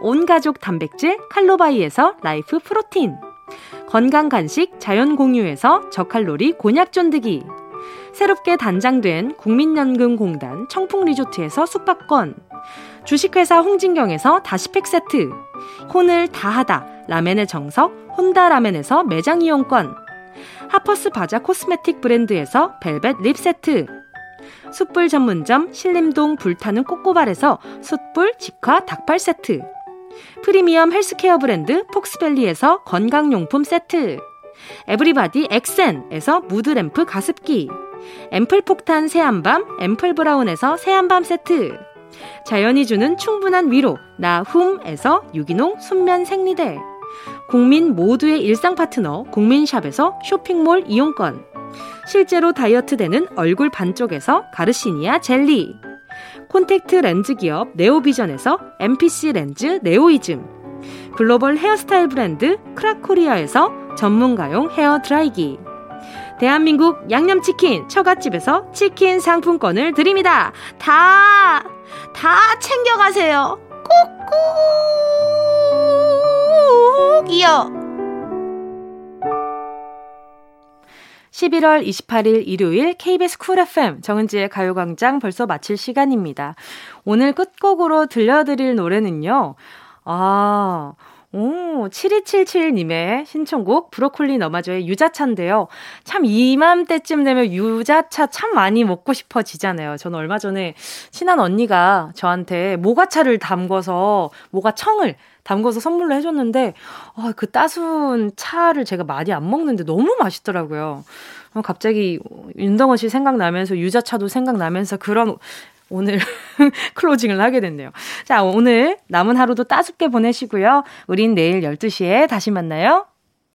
온가족 단백질 칼로바이에서 Life Protein. 건강 간식 자연 공유에서 저칼로리 곤약 쫀득이. 새롭게 단장된 국민연금공단 청풍리조트에서 숙박권. 주식회사 홍진경에서 다시팩 세트. 혼을 다하다 라멘의 정석 혼다 라멘에서 매장 이용권. 하퍼스 바자 cosmetic 브랜드에서 벨벳 lip 세트. 숯불 전문점 신림동 불타는 꼬꼬발에서 숯불 직화 닭발 세트 프리미엄 헬스케어 브랜드 폭스밸리에서 건강용품 세트. 에브리바디 엑센에서 무드램프 가습기. 앰플 폭탄 새한밤 앰플 브라운에서 새한밤 세트. 자연이 주는 충분한 위로 나훔에서 유기농 순면 생리대. 국민 모두의 일상 파트너 국민샵에서 쇼핑몰 이용권. 실제로 다이어트 되는 얼굴 반쪽에서 가르시니아 젤리. 콘택트 렌즈 기업 네오비전에서 MPC 렌즈 네오이즘, 글로벌 헤어스타일 브랜드 크라코리아에서 전문가용 헤어 드라이기, 대한민국 양념치킨 처갓집에서 치킨 상품권을 드립니다. 다, 다 챙겨가세요. 꾹꾹 이요. 11월 28일 일요일 KBS 쿨 FM 정은지의 가요광장 벌써 마칠 시간입니다. 오늘 끝곡으로 들려드릴 노래는요. 아, 오, 7277님의 신청곡 브로콜리 너마저의 유자차인데요. 참 이맘때쯤 되면 유자차 참 많이 먹고 싶어지잖아요. 저는 얼마 전에 친한 언니가 저한테 모가차를 담궈서 모가청을 담궈서 선물로 해줬는데 아, 그 따순 차를 제가 많이 안 먹는데 너무 맛있더라고요. 갑자기 윤덕원 씨 생각나면서 유자차도 생각나면서 그런 오늘 클로징을 하게 됐네요. 자, 오늘 남은 하루도 따숩게 보내시고요. 우린 내일 12시에 다시 만나요.